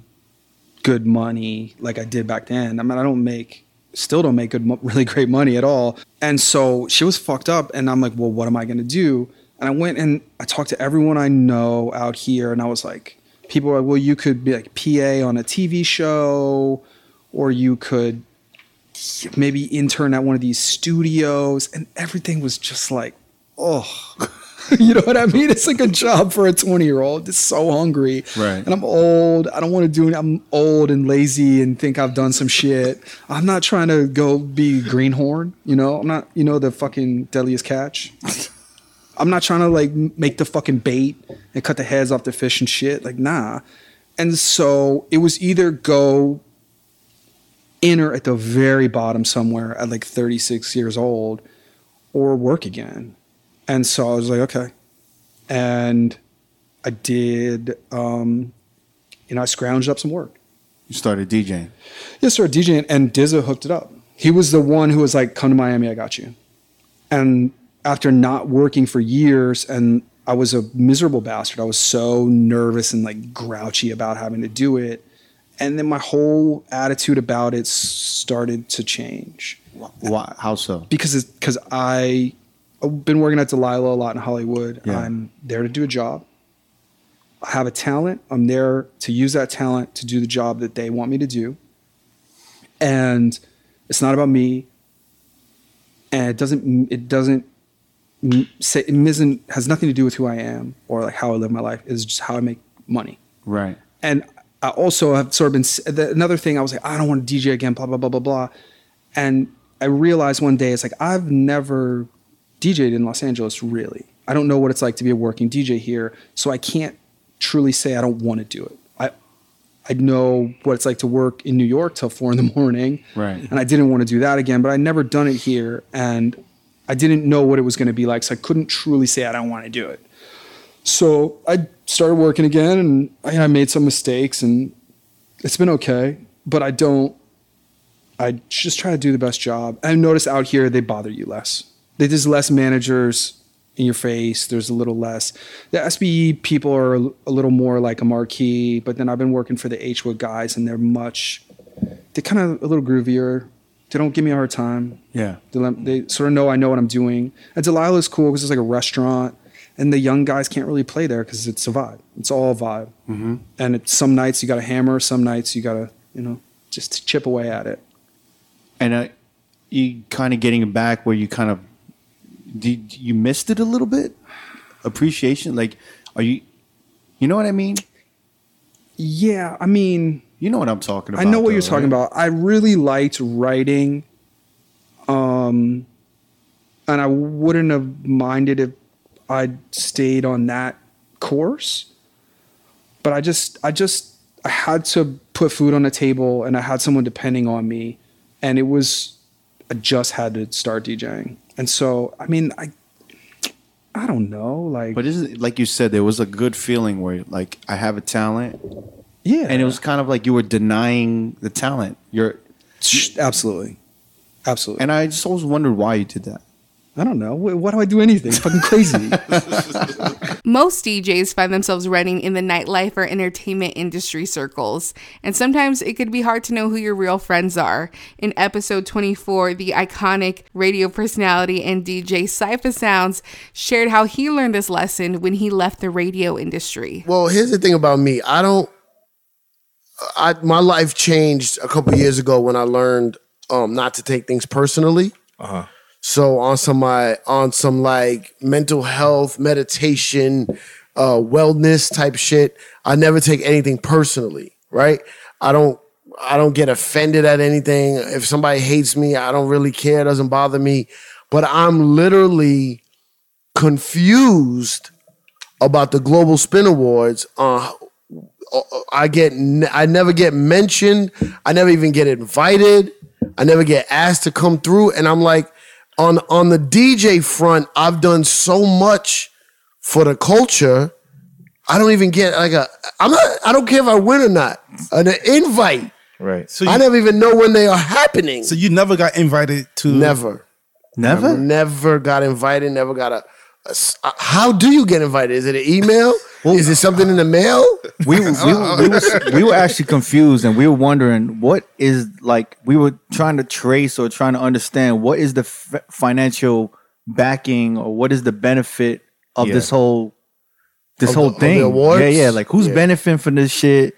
good money like I did back then. I mean, I don't make still don't make good really great money at all. And so she was fucked up and I'm like, "Well, what am I going to do?" And I went and I talked to everyone I know out here and I was like people were like, "Well, you could be like PA on a TV show or you could maybe intern at one of these studios and everything was just like oh you know what i mean? It's like a job for a 20 year old it's so hungry. Right. and i'm old. I don't want to do it i'm old and lazy and think i've done some shit. I'm not trying to go be greenhorn you know? I'm not you know the fucking deadliest catch? I'm not trying to like make the fucking bait and cut the heads off the fish and shit. Like nah. And so it was either go enter at the very bottom somewhere at like 36 years old or work again. And so I was like, okay. And I did, um, you know, I scrounged up some work. You started DJing. Yes, sir, DJing. And Dizza hooked it up. He was the one who was like, come to Miami, I got you. And after not working for years and I was a miserable bastard. I was so nervous and like grouchy about having to do it. And then my whole attitude about it started to change Why? How so? because because I I've been working at Delilah a lot in Hollywood. Yeah. I'm there to do a job. I have a talent. I'm there to use that talent to do the job that they want me to do. And it's not about me. And it doesn't it doesn't say it isn't has nothing to do with who I am or like how I live my life. It's just how I make money Right. and I also have sort of been the, another thing. I was like, I don't want to DJ again, blah blah blah blah blah, and I realized one day it's like I've never DJed in Los Angeles really. I don't know what it's like to be a working DJ here, so I can't truly say I don't want to do it. I I know what it's like to work in New York till four in the morning. Right. And I didn't want to do that again, but I'd never done it here. And I didn't know what it was going to be like. So I couldn't truly say I don't want to do it. So I started working again and I, I made some mistakes and it's been okay, but I don't, I just try to do the best job. I notice out here they bother you less. There's less managers in your face. There's a little less. The SBE people are a little more like a marquee, but then I've been working for the Hwood guys and they're much, they're kind of a little groovier. They don't give me a hard time. Yeah. They, let- they sort of know I know what I'm doing. And Delilah's cool because it's like a restaurant, and the young guys can't really play there because it's a vibe. It's all vibe. Mm-hmm. And it's some nights you got to hammer, some nights you got to, you know, just chip away at it. And uh, you kind of getting it back where you kind of did you missed it a little bit? Appreciation, like, are you? You know what I mean? Yeah, I mean, You know what I'm talking about. I know what though, you're talking right? about. I really liked writing, um, and I wouldn't have minded if I'd stayed on that course. But I just, I just, I had to put food on the table, and I had someone depending on me, and it was, I just had to start DJing, and so I mean, I, I don't know, like, But isn't like you said, there was a good feeling where like I have a talent, yeah, and it was kind of like you were denying the talent. You're, absolutely, absolutely. and I just always wondered why you did that. I don't know. Why why do I do anything? It's Fucking crazy. Most DJs find themselves running in the nightlife or entertainment industry circles, and sometimes it could be hard to know who your real friends are. In episode 24, the iconic radio personality and DJ Cipha Sounds shared how he learned this lesson when he left the radio industry. Well, here's the thing about me. I don't. I my life changed a couple years ago when I learned um, not to take things personally. Uh-huh. So on some my on some like mental health, meditation, uh, wellness type shit, I never take anything personally. Right? I don't. I don't get offended at anything. If somebody hates me, I don't really care. It doesn't bother me. But I'm literally confused about the Global Spin Awards. Uh, I get I never get mentioned. I never even get invited. I never get asked to come through. And I'm like, on on the DJ front, I've done so much for the culture. I don't even get like a. I'm not. I don't care if I win or not. An invite. Right. So I never even know when they are happening. so you never got invited to never. Never. Never got invited. Never got a. uh, how do you get invited? Is it an email? Is it something in the mail? we we, we, were, we were actually confused and we were wondering what is like we were trying to trace or trying to understand what is the f- financial backing or what is the benefit of Yeah. this whole this Of whole the- of the thing yeah yeah like who's Yeah. benefiting from this shit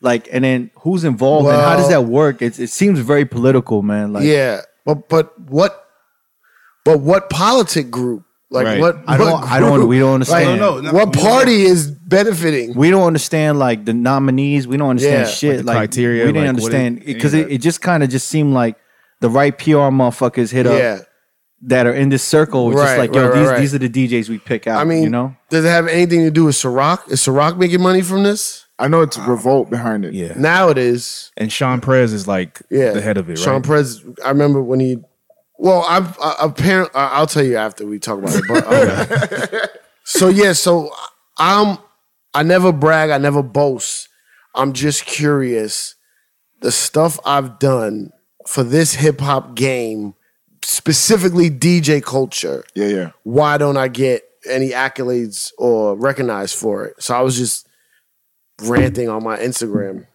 like and then who's involved and how does that work it, it seems very political man like yeah, but but what? But what politic group? Like Right. what? I don't- what I don't- we don't understand. Like, No, no, what no. party is benefiting? we don't understand like the nominees. We don't understand Yeah, shit. like Like, the criteria, we didn't like, what understand it- because any it, of it just kind of just seemed like the right PR motherfuckers hit up Yeah. that are in this circle. Just Right, like yo, right, right, these right. these are the DJs we pick out. I mean, you know, does it have anything to do with Ciroc? Is Ciroc making money from this? I know it's revolt behind it. Yeah. Now it is. And Sean Prez is like Yeah, the head of it, right? Sean Prez. I remember when he. Well, I've I, apparently I'll tell you after we talk about it. But um, so yeah, so I'm. I never brag. I never boast. I'm just curious. The stuff I've done for this hip hop game, specifically DJ culture. Yeah, yeah. Why don't I get any accolades or recognized for it? So I was just ranting on my Instagram.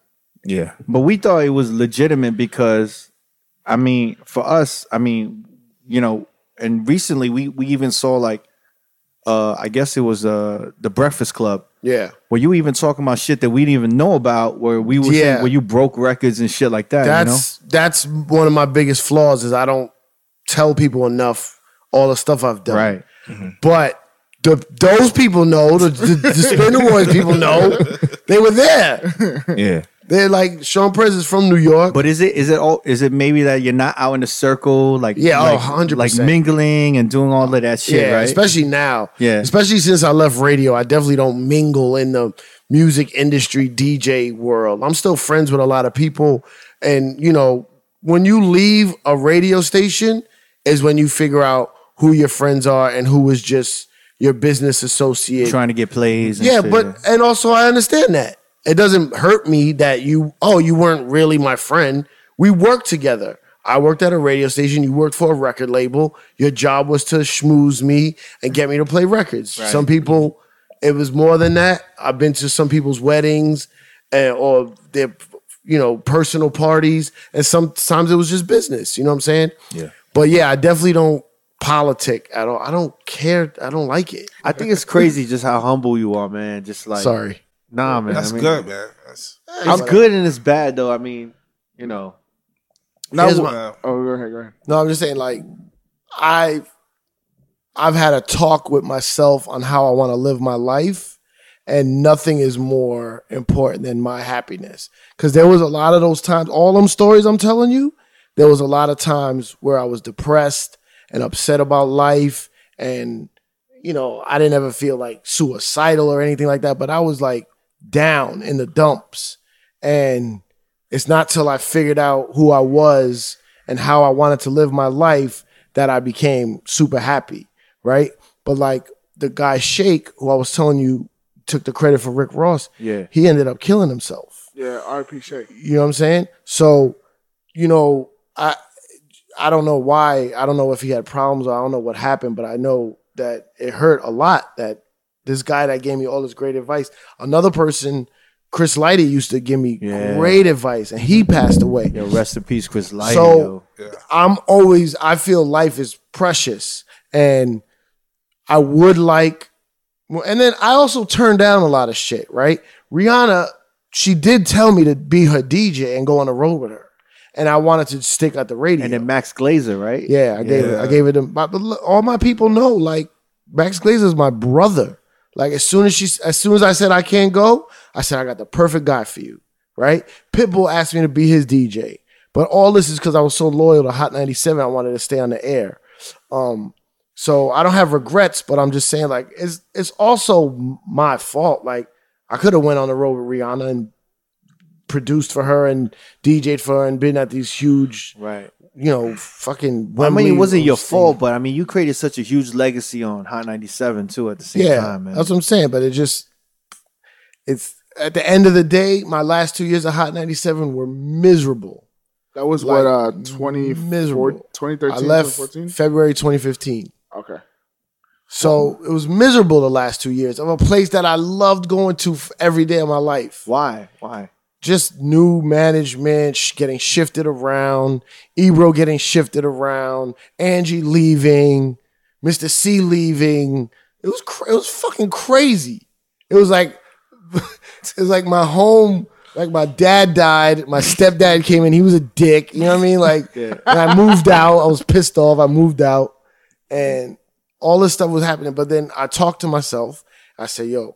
yeah. but we thought it was legitimate because, I mean, for us, I mean, you know, and recently we we even saw like, uh, I guess it was uh the Breakfast Club. Yeah. Where you even talking about shit that we didn't even know about, where we were Yeah. where you broke records and shit like that. That's that's one of my biggest flaws is I don't tell people enough all the stuff I've you know, done. right? But the, those people know, the, the, the Spin Awards people know, they were there. Yeah. They're like Sean Prez is from New York. But is it is it all is it maybe that you're not out in the circle like Yeah, oh, like, 100%. like mingling and doing all of that shit yeah, right? especially now. Yeah. especially since I left radio, I definitely don't mingle in the music industry DJ world. I'm still friends with a lot of people and you know, when you leave a radio station is when you figure out who your friends are and who is just your business associate. Trying to get plays. And Yeah, shit. but and also I understand that. It doesn't hurt me that you oh, you weren't really my friend. We worked together. I worked at a radio station, you worked for a record label. Your job was to schmooze me and get me to play records. Some people it was more than that. I've been to some people's weddings and, or their you know, personal parties and sometimes it was just business, you know what I'm saying? Yeah. But yeah, I definitely don't politic at all. I don't care. I don't like it. I think it's crazy just how humble you are, man. Just like Sorry. Nah, man. That's I mean, good, man. That's, It's good and it's bad though. I mean, you know. now, Here's uh, my- oh, go ahead, go ahead. No, I'm just saying, like, I've I've had a talk with myself on how I want to live my life, and nothing is more important than my happiness. Because there was a lot of those times, all them stories I'm telling you, there was a lot of times where I was depressed and upset about life, and you know, I didn't ever feel like suicidal or anything like that, but I was like down in the dumps, and it's not till I figured out who I was and how I wanted to live my life that I became super happy, right? But like the guy Shake, who I was telling you took the credit for Rick Ross, Yeah. he ended up killing himself. Yeah, RP Shake. You know what I'm saying? So, you know, I I don't know why. I don't know if he had problems or I don't know what happened, but I know that it hurt a lot that this guy that gave me all this great advice. Another person, Chris Lighty, used to give me Yeah. great advice, and he passed away. Yo, rest in peace, Chris Lighty. So. I'm always I feel life is precious and I would like and then I also turned down a lot of shit, right? Rihanna, she did tell me to be her DJ and go on the road with her. And I wanted to stick at the radio. And then Max Glazer, right? yeah, I gave it I gave it to my, but look, all my people know like Max Glazer is my brother. Like as soon as she as soon as I said I can't go, I said I got the perfect guy for you, right? Pitbull asked me to be his DJ. But all this is because I was so loyal to Hot 97, I wanted to stay on the air. Um, so I don't have regrets, but I'm just saying, like, it's it's also my fault. Like, I could have went on the road with Rihanna and produced for her and DJ'd for her and been at these huge, Right. you know, fucking. Well, I mean, it wasn't your fault, but I mean, you created such a huge legacy on Hot 97 too at the same yeah, time, man. that's what I'm saying. But it just, it's at the end of the day, my last two years of Hot 97 were miserable. That was Like, what, uh, 20, miserable. 2013, I left 2014? February 2015. Okay. So it was miserable the last two years of a place that I loved going to every day of my life. Why? Why? Just new management sh- getting shifted around, Ebro getting shifted around, Angie leaving, Mister Cee leaving. It was cra- it was fucking crazy. It was like it was like my home. Like my dad died, my stepdad came in. He was a dick. You know what I mean? Like, and I moved out. I was pissed off. I moved out, and all this stuff was happening. But then I talked to myself. I said, "Yo,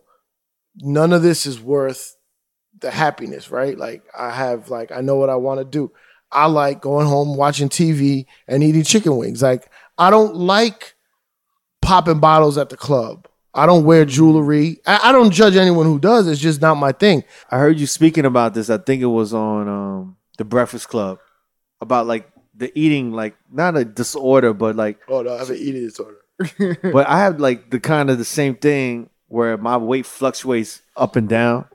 none of this is worth the happiness, right? Like I have, like I know what I want to do. I like going home, watching TV, and eating chicken wings. Like I don't like popping bottles at the club. I don't wear jewelry. I, I don't judge anyone who does. It's just not my thing. I heard you speaking about this. I think it was on um, the Breakfast Club about like the eating, like not a disorder, but like, Oh no, I have an eating disorder. but I have like the kind of the same thing where my weight fluctuates up and down,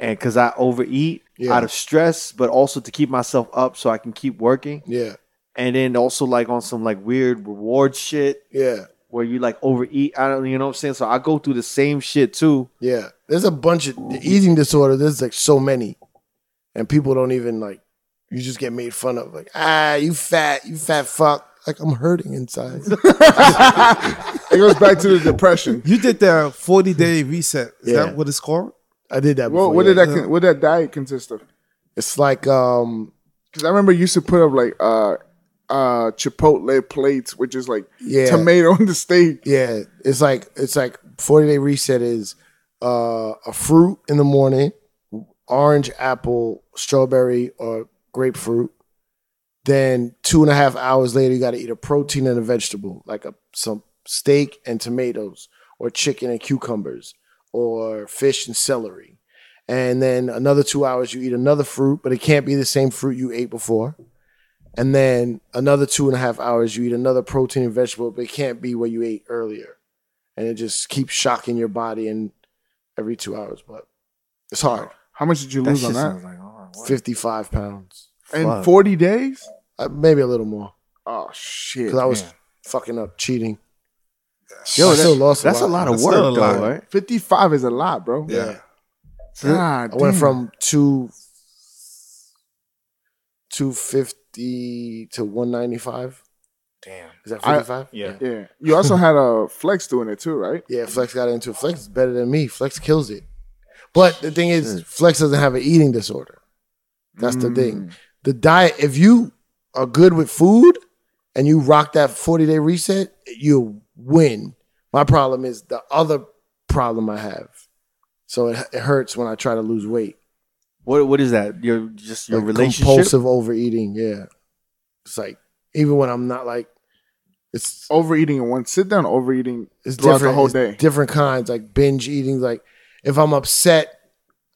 and because I overeat Yeah. out of stress, but also to keep myself up so I can keep working, Yeah, and then also like on some like weird reward shit yeah, where you like overeat. I don't, you know what I'm saying. So I go through the same shit too. yeah. There's a bunch of the eating disorder. There's like so many, and people don't even like. You just get made fun of. Like ah, you fat, you fat fuck. Like I'm hurting inside. It goes back to the depression. You did the 40 day reset. Is Yeah. that what it's called? I did that. Before, What, yeah. did that con- what did that diet consist of? It's like um Because I remember you used to put up like uh uh chipotle plates, which is like Yeah. tomato on the stage. yeah, it's like it's like 40 day reset is uh a fruit in the morning, orange, apple, strawberry, or grapefruit. Then two and a half hours later, you got to eat a protein and a vegetable, like a some steak and tomatoes, or chicken and cucumbers. Or fish and celery. And then another two hours, you eat another fruit, but it can't be the same fruit you ate before. And then another two and a half hours, you eat another protein and vegetable, but it can't be what you ate earlier. And it just keeps shocking your body and every two hours. But it's hard. How much did you lose shit on that? like, oh, 55 pounds. In Fuck. 40 days? Uh, maybe a little more. Oh, shit. Because I was man. fucking up cheating. Yo, I still that- lost that's a lot. lot of That's work, though, lot. right? 55 is a lot, bro. Yeah. God I went damn. from two, 250 to 195. Damn. Is that I- 55? Yeah. Yeah. You also had a flex doing it too, right? Yeah, Flex got into it. Flex is better than me. Flex kills it. But the thing is, Flex doesn't have an eating disorder. That's the thing. Mm. The diet, if you are good with food and you rock that 40 day reset, you win. My problem is the other problem I have. So it, it hurts when I try to lose weight. What what is that? Your just your Like relationship? Compulsive overeating. Yeah. It's like, even when I'm not like, it's Overeating in one sit down, overeating it's throughout different the whole it's day. Different kinds, like binge eating. Like if I'm upset,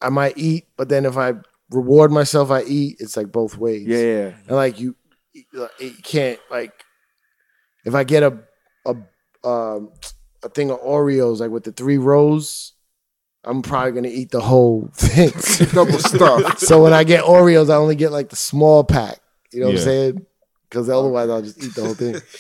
I might eat, but then if I reward myself, I eat. It's like both ways. Yeah, yeah. And like you, you can't like if I get a a um, a thing of Oreos like with the three rows, I'm probably gonna eat the whole thing. Double stuff. so when I get Oreos, I only get like the small pack. You know what Yeah. I'm saying? Because otherwise, I'll just eat the whole thing.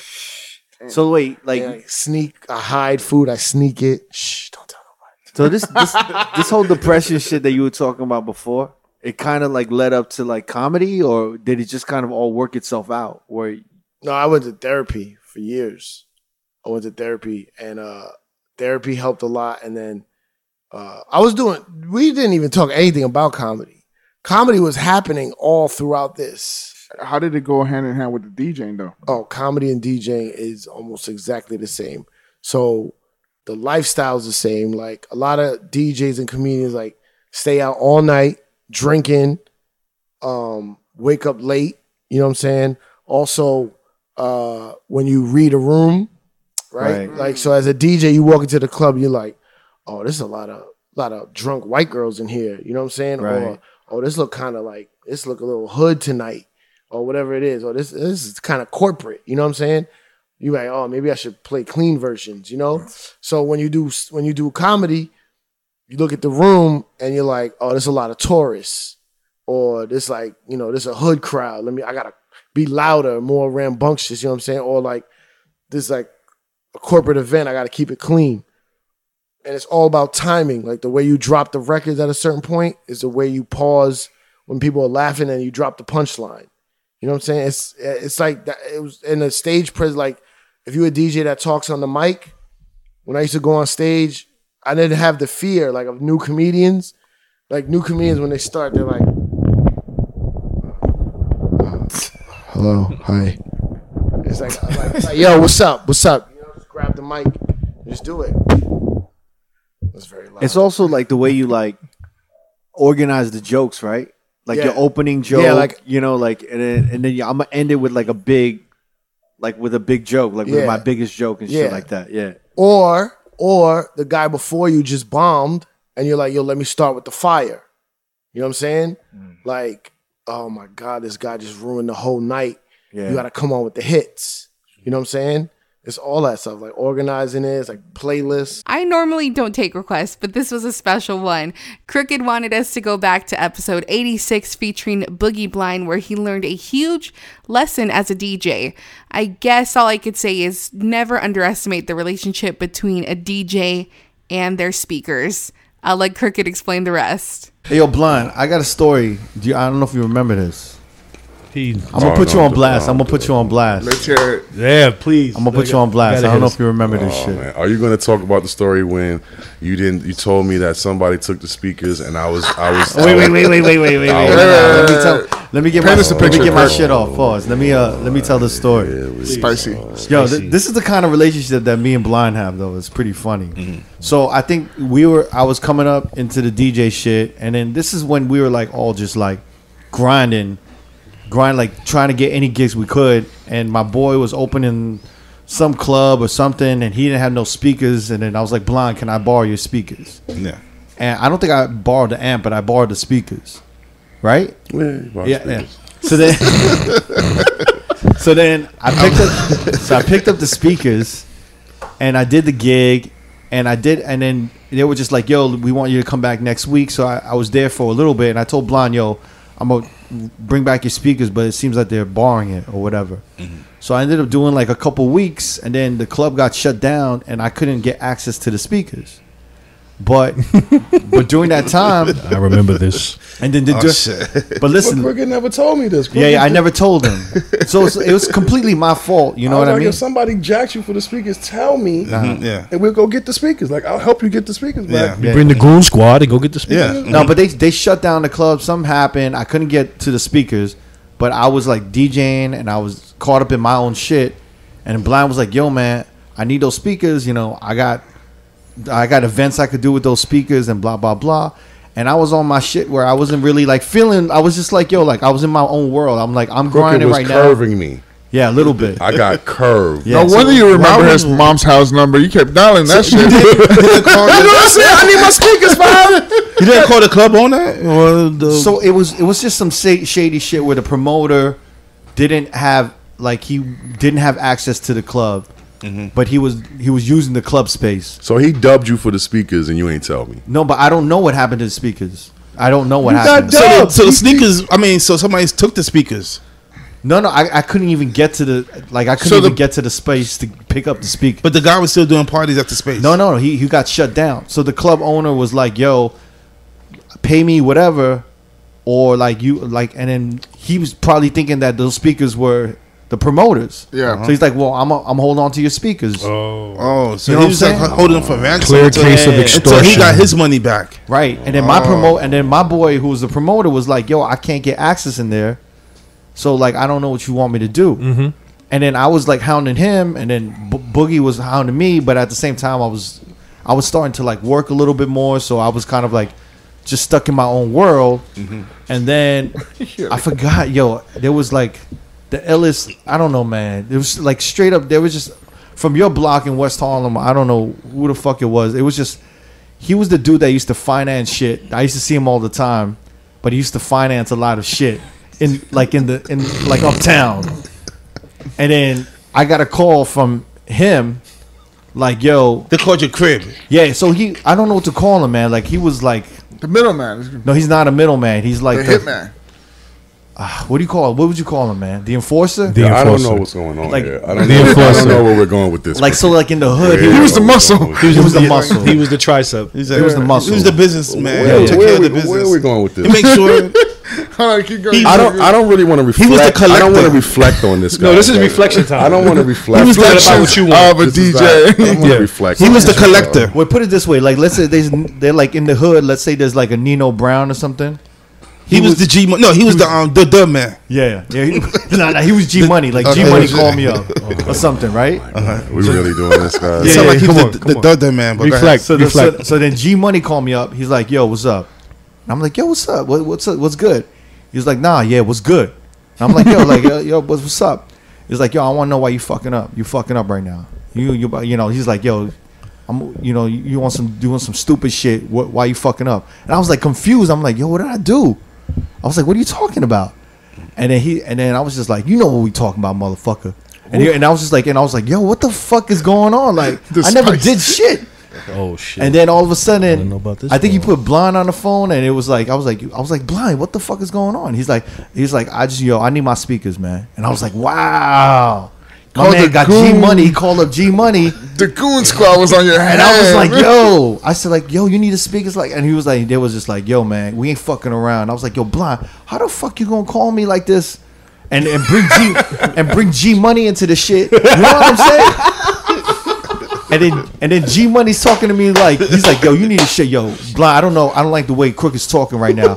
So wait, like, Yeah, I sneak, I hide food, I sneak it. Shh, don't tell nobody. so this this this whole depression shit that you were talking about before, it kind of like led up to like comedy, or did it just kind of all work itself out? Where No, I went to therapy for years. I went to therapy, and uh, therapy helped a lot. And then uh, I was doing. We didn't even talk anything about comedy. Comedy was happening all throughout this. How did it go hand in hand with the DJing though? Oh, comedy and DJing is almost exactly the same. So the lifestyle's the same. Like a lot of DJs and comedians like stay out all night drinking, um, wake up late, you know what I'm saying? Also, uh, when you read a room, right? Right. Like so as a DJ, you walk into the club, you're like, oh, there's a lot of lot of drunk white girls in here, you know what I'm saying? Or Right. oh, this look kind of like this look a little hood tonight, or whatever it is, or this this is kind of corporate, you know what I'm saying? You like, oh, maybe I should play clean versions, you know? So when you do when you do comedy, you look at the room and you're like, oh, there's a lot of tourists, or this like, you know, there's a hood crowd. Let me, I gotta be louder, more rambunctious, you know what I'm saying? Or like this like a corporate event, I gotta keep it clean. And it's all about timing. Like the way you drop the records at a certain point is the way you pause when people are laughing and you drop the punchline. You know what I'm saying? It's it's like that. It was in a stage pres like if you're a DJ that talks on the mic. When I used to go on stage, I didn't have the fear like of new comedians. Like new comedians when they start, they're like, "Hello, hi." It's like, like, like, yo, what's up? What's up? You know, just grab the mic, just do it. It's very loud. it's also like the way you like organize the jokes, right? Like Yeah. your opening joke, Yeah, like- you know, like and then and then I'm gonna end it with like a big, like with a big joke, like with my biggest joke and Yeah. shit like that. Yeah, Or or the guy before you just bombed and you're like, yo, let me start with the fire. You know what I'm saying? Mm. Like, oh my God, this guy just ruined the whole night. Yeah. You gotta come on with the hits. You know what I'm saying? It's all that stuff, like organizing it, it's like playlists. I normally don't take requests, but this was a special one. Crooked wanted us to go back to episode 86 featuring Boogie Blind, where he learned a huge lesson as a DJ. I guess all I could say is never underestimate the relationship between a DJ and their speakers. I'll let Crooked explain the rest. Hey, yo, blind. I got a story. Do you, I don't know if you remember this. He, I'm gonna put you on blast. I'm gonna put you on blast. Let's hear it. yeah, please. I'm gonna put you on blast. I don't know if you remember this Oh, shit. man. Are you going to talk about the story when you didn't? You told me that somebody took the speakers, and I was, I was. Wait, wait, wait, wait, wait, wait, wait, I wait. Let me tell. Let me get my. Paint us a Let me picture, get my Kurt. shit off. Pause. Let me. Uh. Let me tell the story. Spicy. Yo, th- this is the kind of relationship that me and Blind have, though. It's pretty funny. Mm-hmm. So I think we were. I was coming up into the DJ shit, and then this is when we were like all just like grinding, grind like trying to get any gigs we could. And my boy was opening some club or something, and he didn't have no speakers. And then I was like, "Blind, can I borrow your speakers?" Yeah. And I don't think I borrowed the amp, but I borrowed the speakers, right? Yeah, you borrowed yeah, yeah. So then, so then I picked up, so I picked up the speakers, and I did the gig, and I did, and then they were just like, "Yo, we want you to come back next week." So I, I was there for a little bit, and I told Blind, "Yo, I'm gonna bring back your speakers, but it seems like they're borrowing it or whatever." Mm-hmm. So I ended up doing like a couple weeks, and then the club got shut down, and I couldn't get access to the speakers. But but during that time, I remember this. And then the Oh, shit. but listen, But Crooked never told me this. yeah, yeah, I never told him. So it's, it was completely my fault. You know I was what I mean? If somebody jacks you for the speakers, tell me. Mhm, yeah. And we'll go get the speakers. Like I'll help you get the speakers back. You bring the goon squad and go get the speakers. No, but they they shut down the club. Something happened. I couldn't get to the speakers, but I was like DJing and I was caught up in my own shit. And Blind was like, "Yo, man, I need those speakers. You know, I got I got events I could do with those speakers and blah blah blah." And I was on my shit where I wasn't really like feeling. I was just like, "Yo, like I was in my own world." I'm like, I'm Crooked grinding was right now. curving me. Yeah, a little bit. I got curved. Yeah, no so- wonder you remember his was- mom's house number. You kept dialing that shit. you know what I'm saying? I need my speakers, man. You didn't call the club on that? Or the, So it was it was just some shady shit where the promoter didn't have like he didn't have access to the club, Mm-hmm. but he was he was using the club space. So he dubbed you for the speakers, and you ain't tell me. No, but I don't know what happened to the speakers. I don't know what You got happened. so, the, speakers. so the sneakers. I mean, so somebody took the speakers. No, no, I, I couldn't even get to the like I couldn't So even get to the space to pick up the speaker. But the guy was still doing parties at the space. No, no, no. He he got shut down. So the club owner was like, "Yo, pay me whatever," or like you like, and then he was probably thinking that those speakers were the promoters. Yeah. So he's like, "Well, I'm a, I'm holding on to your speakers." Oh, Oh, so You know he was like holding them for ransom. Clear until- case of Until he got his money back. Right. And then my Oh. promote and then my boy who was the promoter was like, "Yo, I can't get access in there." So like, I don't know what you want me to do. Mm-hmm. And then I was like hounding him, and then Bo- Boogie was hounding me. But at the same time, I was, I was starting to like work a little bit more. So I was kind of like, just stuck in my own world. And then I forgot, yo, there was like the Ellis. I don't know, man. It was like straight up. There was just from your block in West Harlem. I don't know who the fuck it was. It was just he was the dude that used to finance shit. I used to see him all the time, but he used to finance a lot of shit in like in the in like uptown. And then I got a call from him, like, "Yo, They called your crib. yeah." So he, I don't know what to call him, man. Like he was like, The middleman. no, he's not a middleman. He's like The the, hitman. what do you call it? What would you call him, man? The enforcer? The Yeah, I don't know what's going on Like- here. I don't, The know, I don't know where we're going with this. like so, like in the hood, Yeah, he, He was I the don't know. muscle. he was the muscle. He was the tricep. He's He was the muscle. He was the businessman. Where, He took where care are of we, the business. where are we going with this? He make sure. Hold on, keep going. I don't. I don't really want to reflect. was the I don't want to reflect on this guy. No, this is reflection time. I don't want to reflect. he was the- about what you want. Of a This DJ. not- I don't Yeah. reflect. He was the collector. Well, put it this way: like, let's say there's they're like in the hood. Let's say there's like a Nino Brown or something. He, was, the G. Mo- No, he was the um the dub man. Yeah, yeah. He, nah, nah, he was G Money. Like G Okay. Money called me up or something, right? though. We really doing this, guys. It Yeah, sounded like yeah, he come was on, the, come the on. dub dub man. But go ahead. Reflect. So, the, so, reflect. so then G Money called me up. He's like, "Yo, what's up?" And I'm like, "Yo, what's up? What, what's up? What's good?" He's like, "Nah, yeah, what's good?" And I'm like, "Yo, like, yo, yo what's, what's up?" He's like, "Yo, I want to know why you fucking up. You fucking up right now. You, you, you know." He's like, "Yo, I'm, you know, you, you want some doing some stupid shit. What, why you fucking up?" And I was like confused. I'm like, "Yo, what did I do?" I was like, "What are you talking about?" And then he, and then I was just like, "You know what we talking about, motherfucker." And, he, and I was just like, and I was like, "Yo, what the fuck is going on? Like, I never did shit." Oh shit. And then all of a sudden, didn't about this I think he put blind on the phone, and it was like I was like I was like blind. What the fuck is going on? He's like he's like I just yo I need my speakers, man. And I was like wow, my Called man the got goon. G money. He called up G money, The goon squad was on your head, and I was like yo, I said like yo, you need to speak." It's like, and he was like, they was just like yo, man, we ain't fucking around. I was like yo, blind, how the fuck you gonna call me like this? And, and bring G and bring G money into the shit. You know what I'm saying? And then and then G Money's talking to me like he's like, yo, you need to shit, yo, blind. I don't know, I don't like the way Crook is talking right now.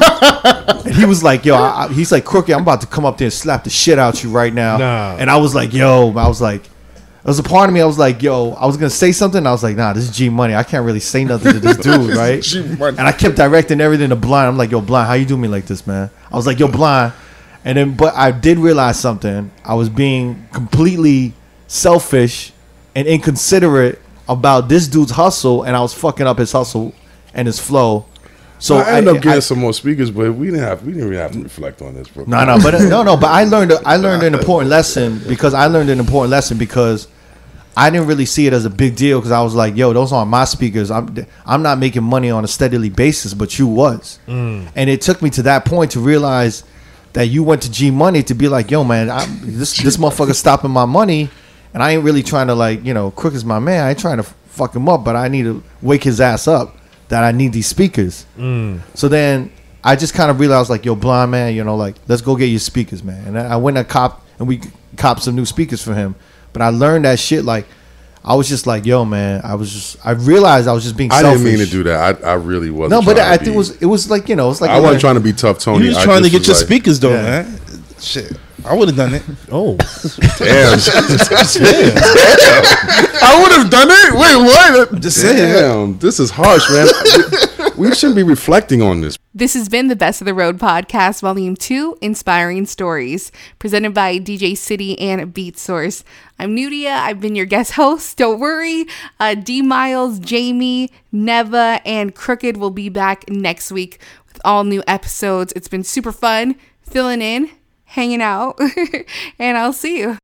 And he was like, yo, I, I- he's like, Crookie, I'm about to come up there and slap the shit out you right now. Nah. And I was like, yo, I was like, there was a part of me, I was like, yo, I was gonna say something. I was like, nah, this is G Money. I can't really say nothing to this dude, right? G Money. And I kept directing everything to Blind. I'm like, yo, Blind, how you do me like this, man? I was like, yo, Blind. And then, but I did realize something. I was being completely selfish and inconsiderate about this dude's hustle, and I was fucking up his hustle and his flow. So So I ended up getting I- some more speakers, but we didn't have we didn't really have to reflect on this, bro. No, no, but no, no. But I learned I learned an important lesson because I learned an important lesson because I didn't really see it as a big deal because I was like, yo, those aren't my speakers. I'm I'm not making money on a steadily basis, but you was, Mm. and it took me to that point to realize that you went to G Money to be like, yo, man, I'm, this this motherfucker stopping my money, and I ain't really trying to like, you know, Crook is my man. I ain't trying to fuck him up, but I need to wake his ass up that I need these speakers. Mm. So then I just kind of realized, like, yo, Blind man, you know, like, let's go get your speakers, man. And I I went and cop and we copped some new speakers for him. But I learned that shit, like, I was just like, yo, man, I was just, I realized I was just being I selfish. didn't mean to do that. I, I really wasn't. No, but trying I to think it was, it was like, you know, it's like, I wasn't trying to be tough, Tony. You was trying to get your like- speakers though, Yeah. man. Shit, I would have done it. Oh, Damn. I would have done it. Wait, what? I'm just saying. Damn, this is harsh, man. we, we shouldn't be reflecting on this. This has been the Best of the Road podcast, Volume 2 Inspiring Stories, presented by DJcity and Beatsource. I'm Nudia. I've been your guest host. Don't worry. Uh, D Miles, Jamie, Neva, and Crooked will be back next week with all new episodes. It's been super fun filling in, hanging out, and I'll see you.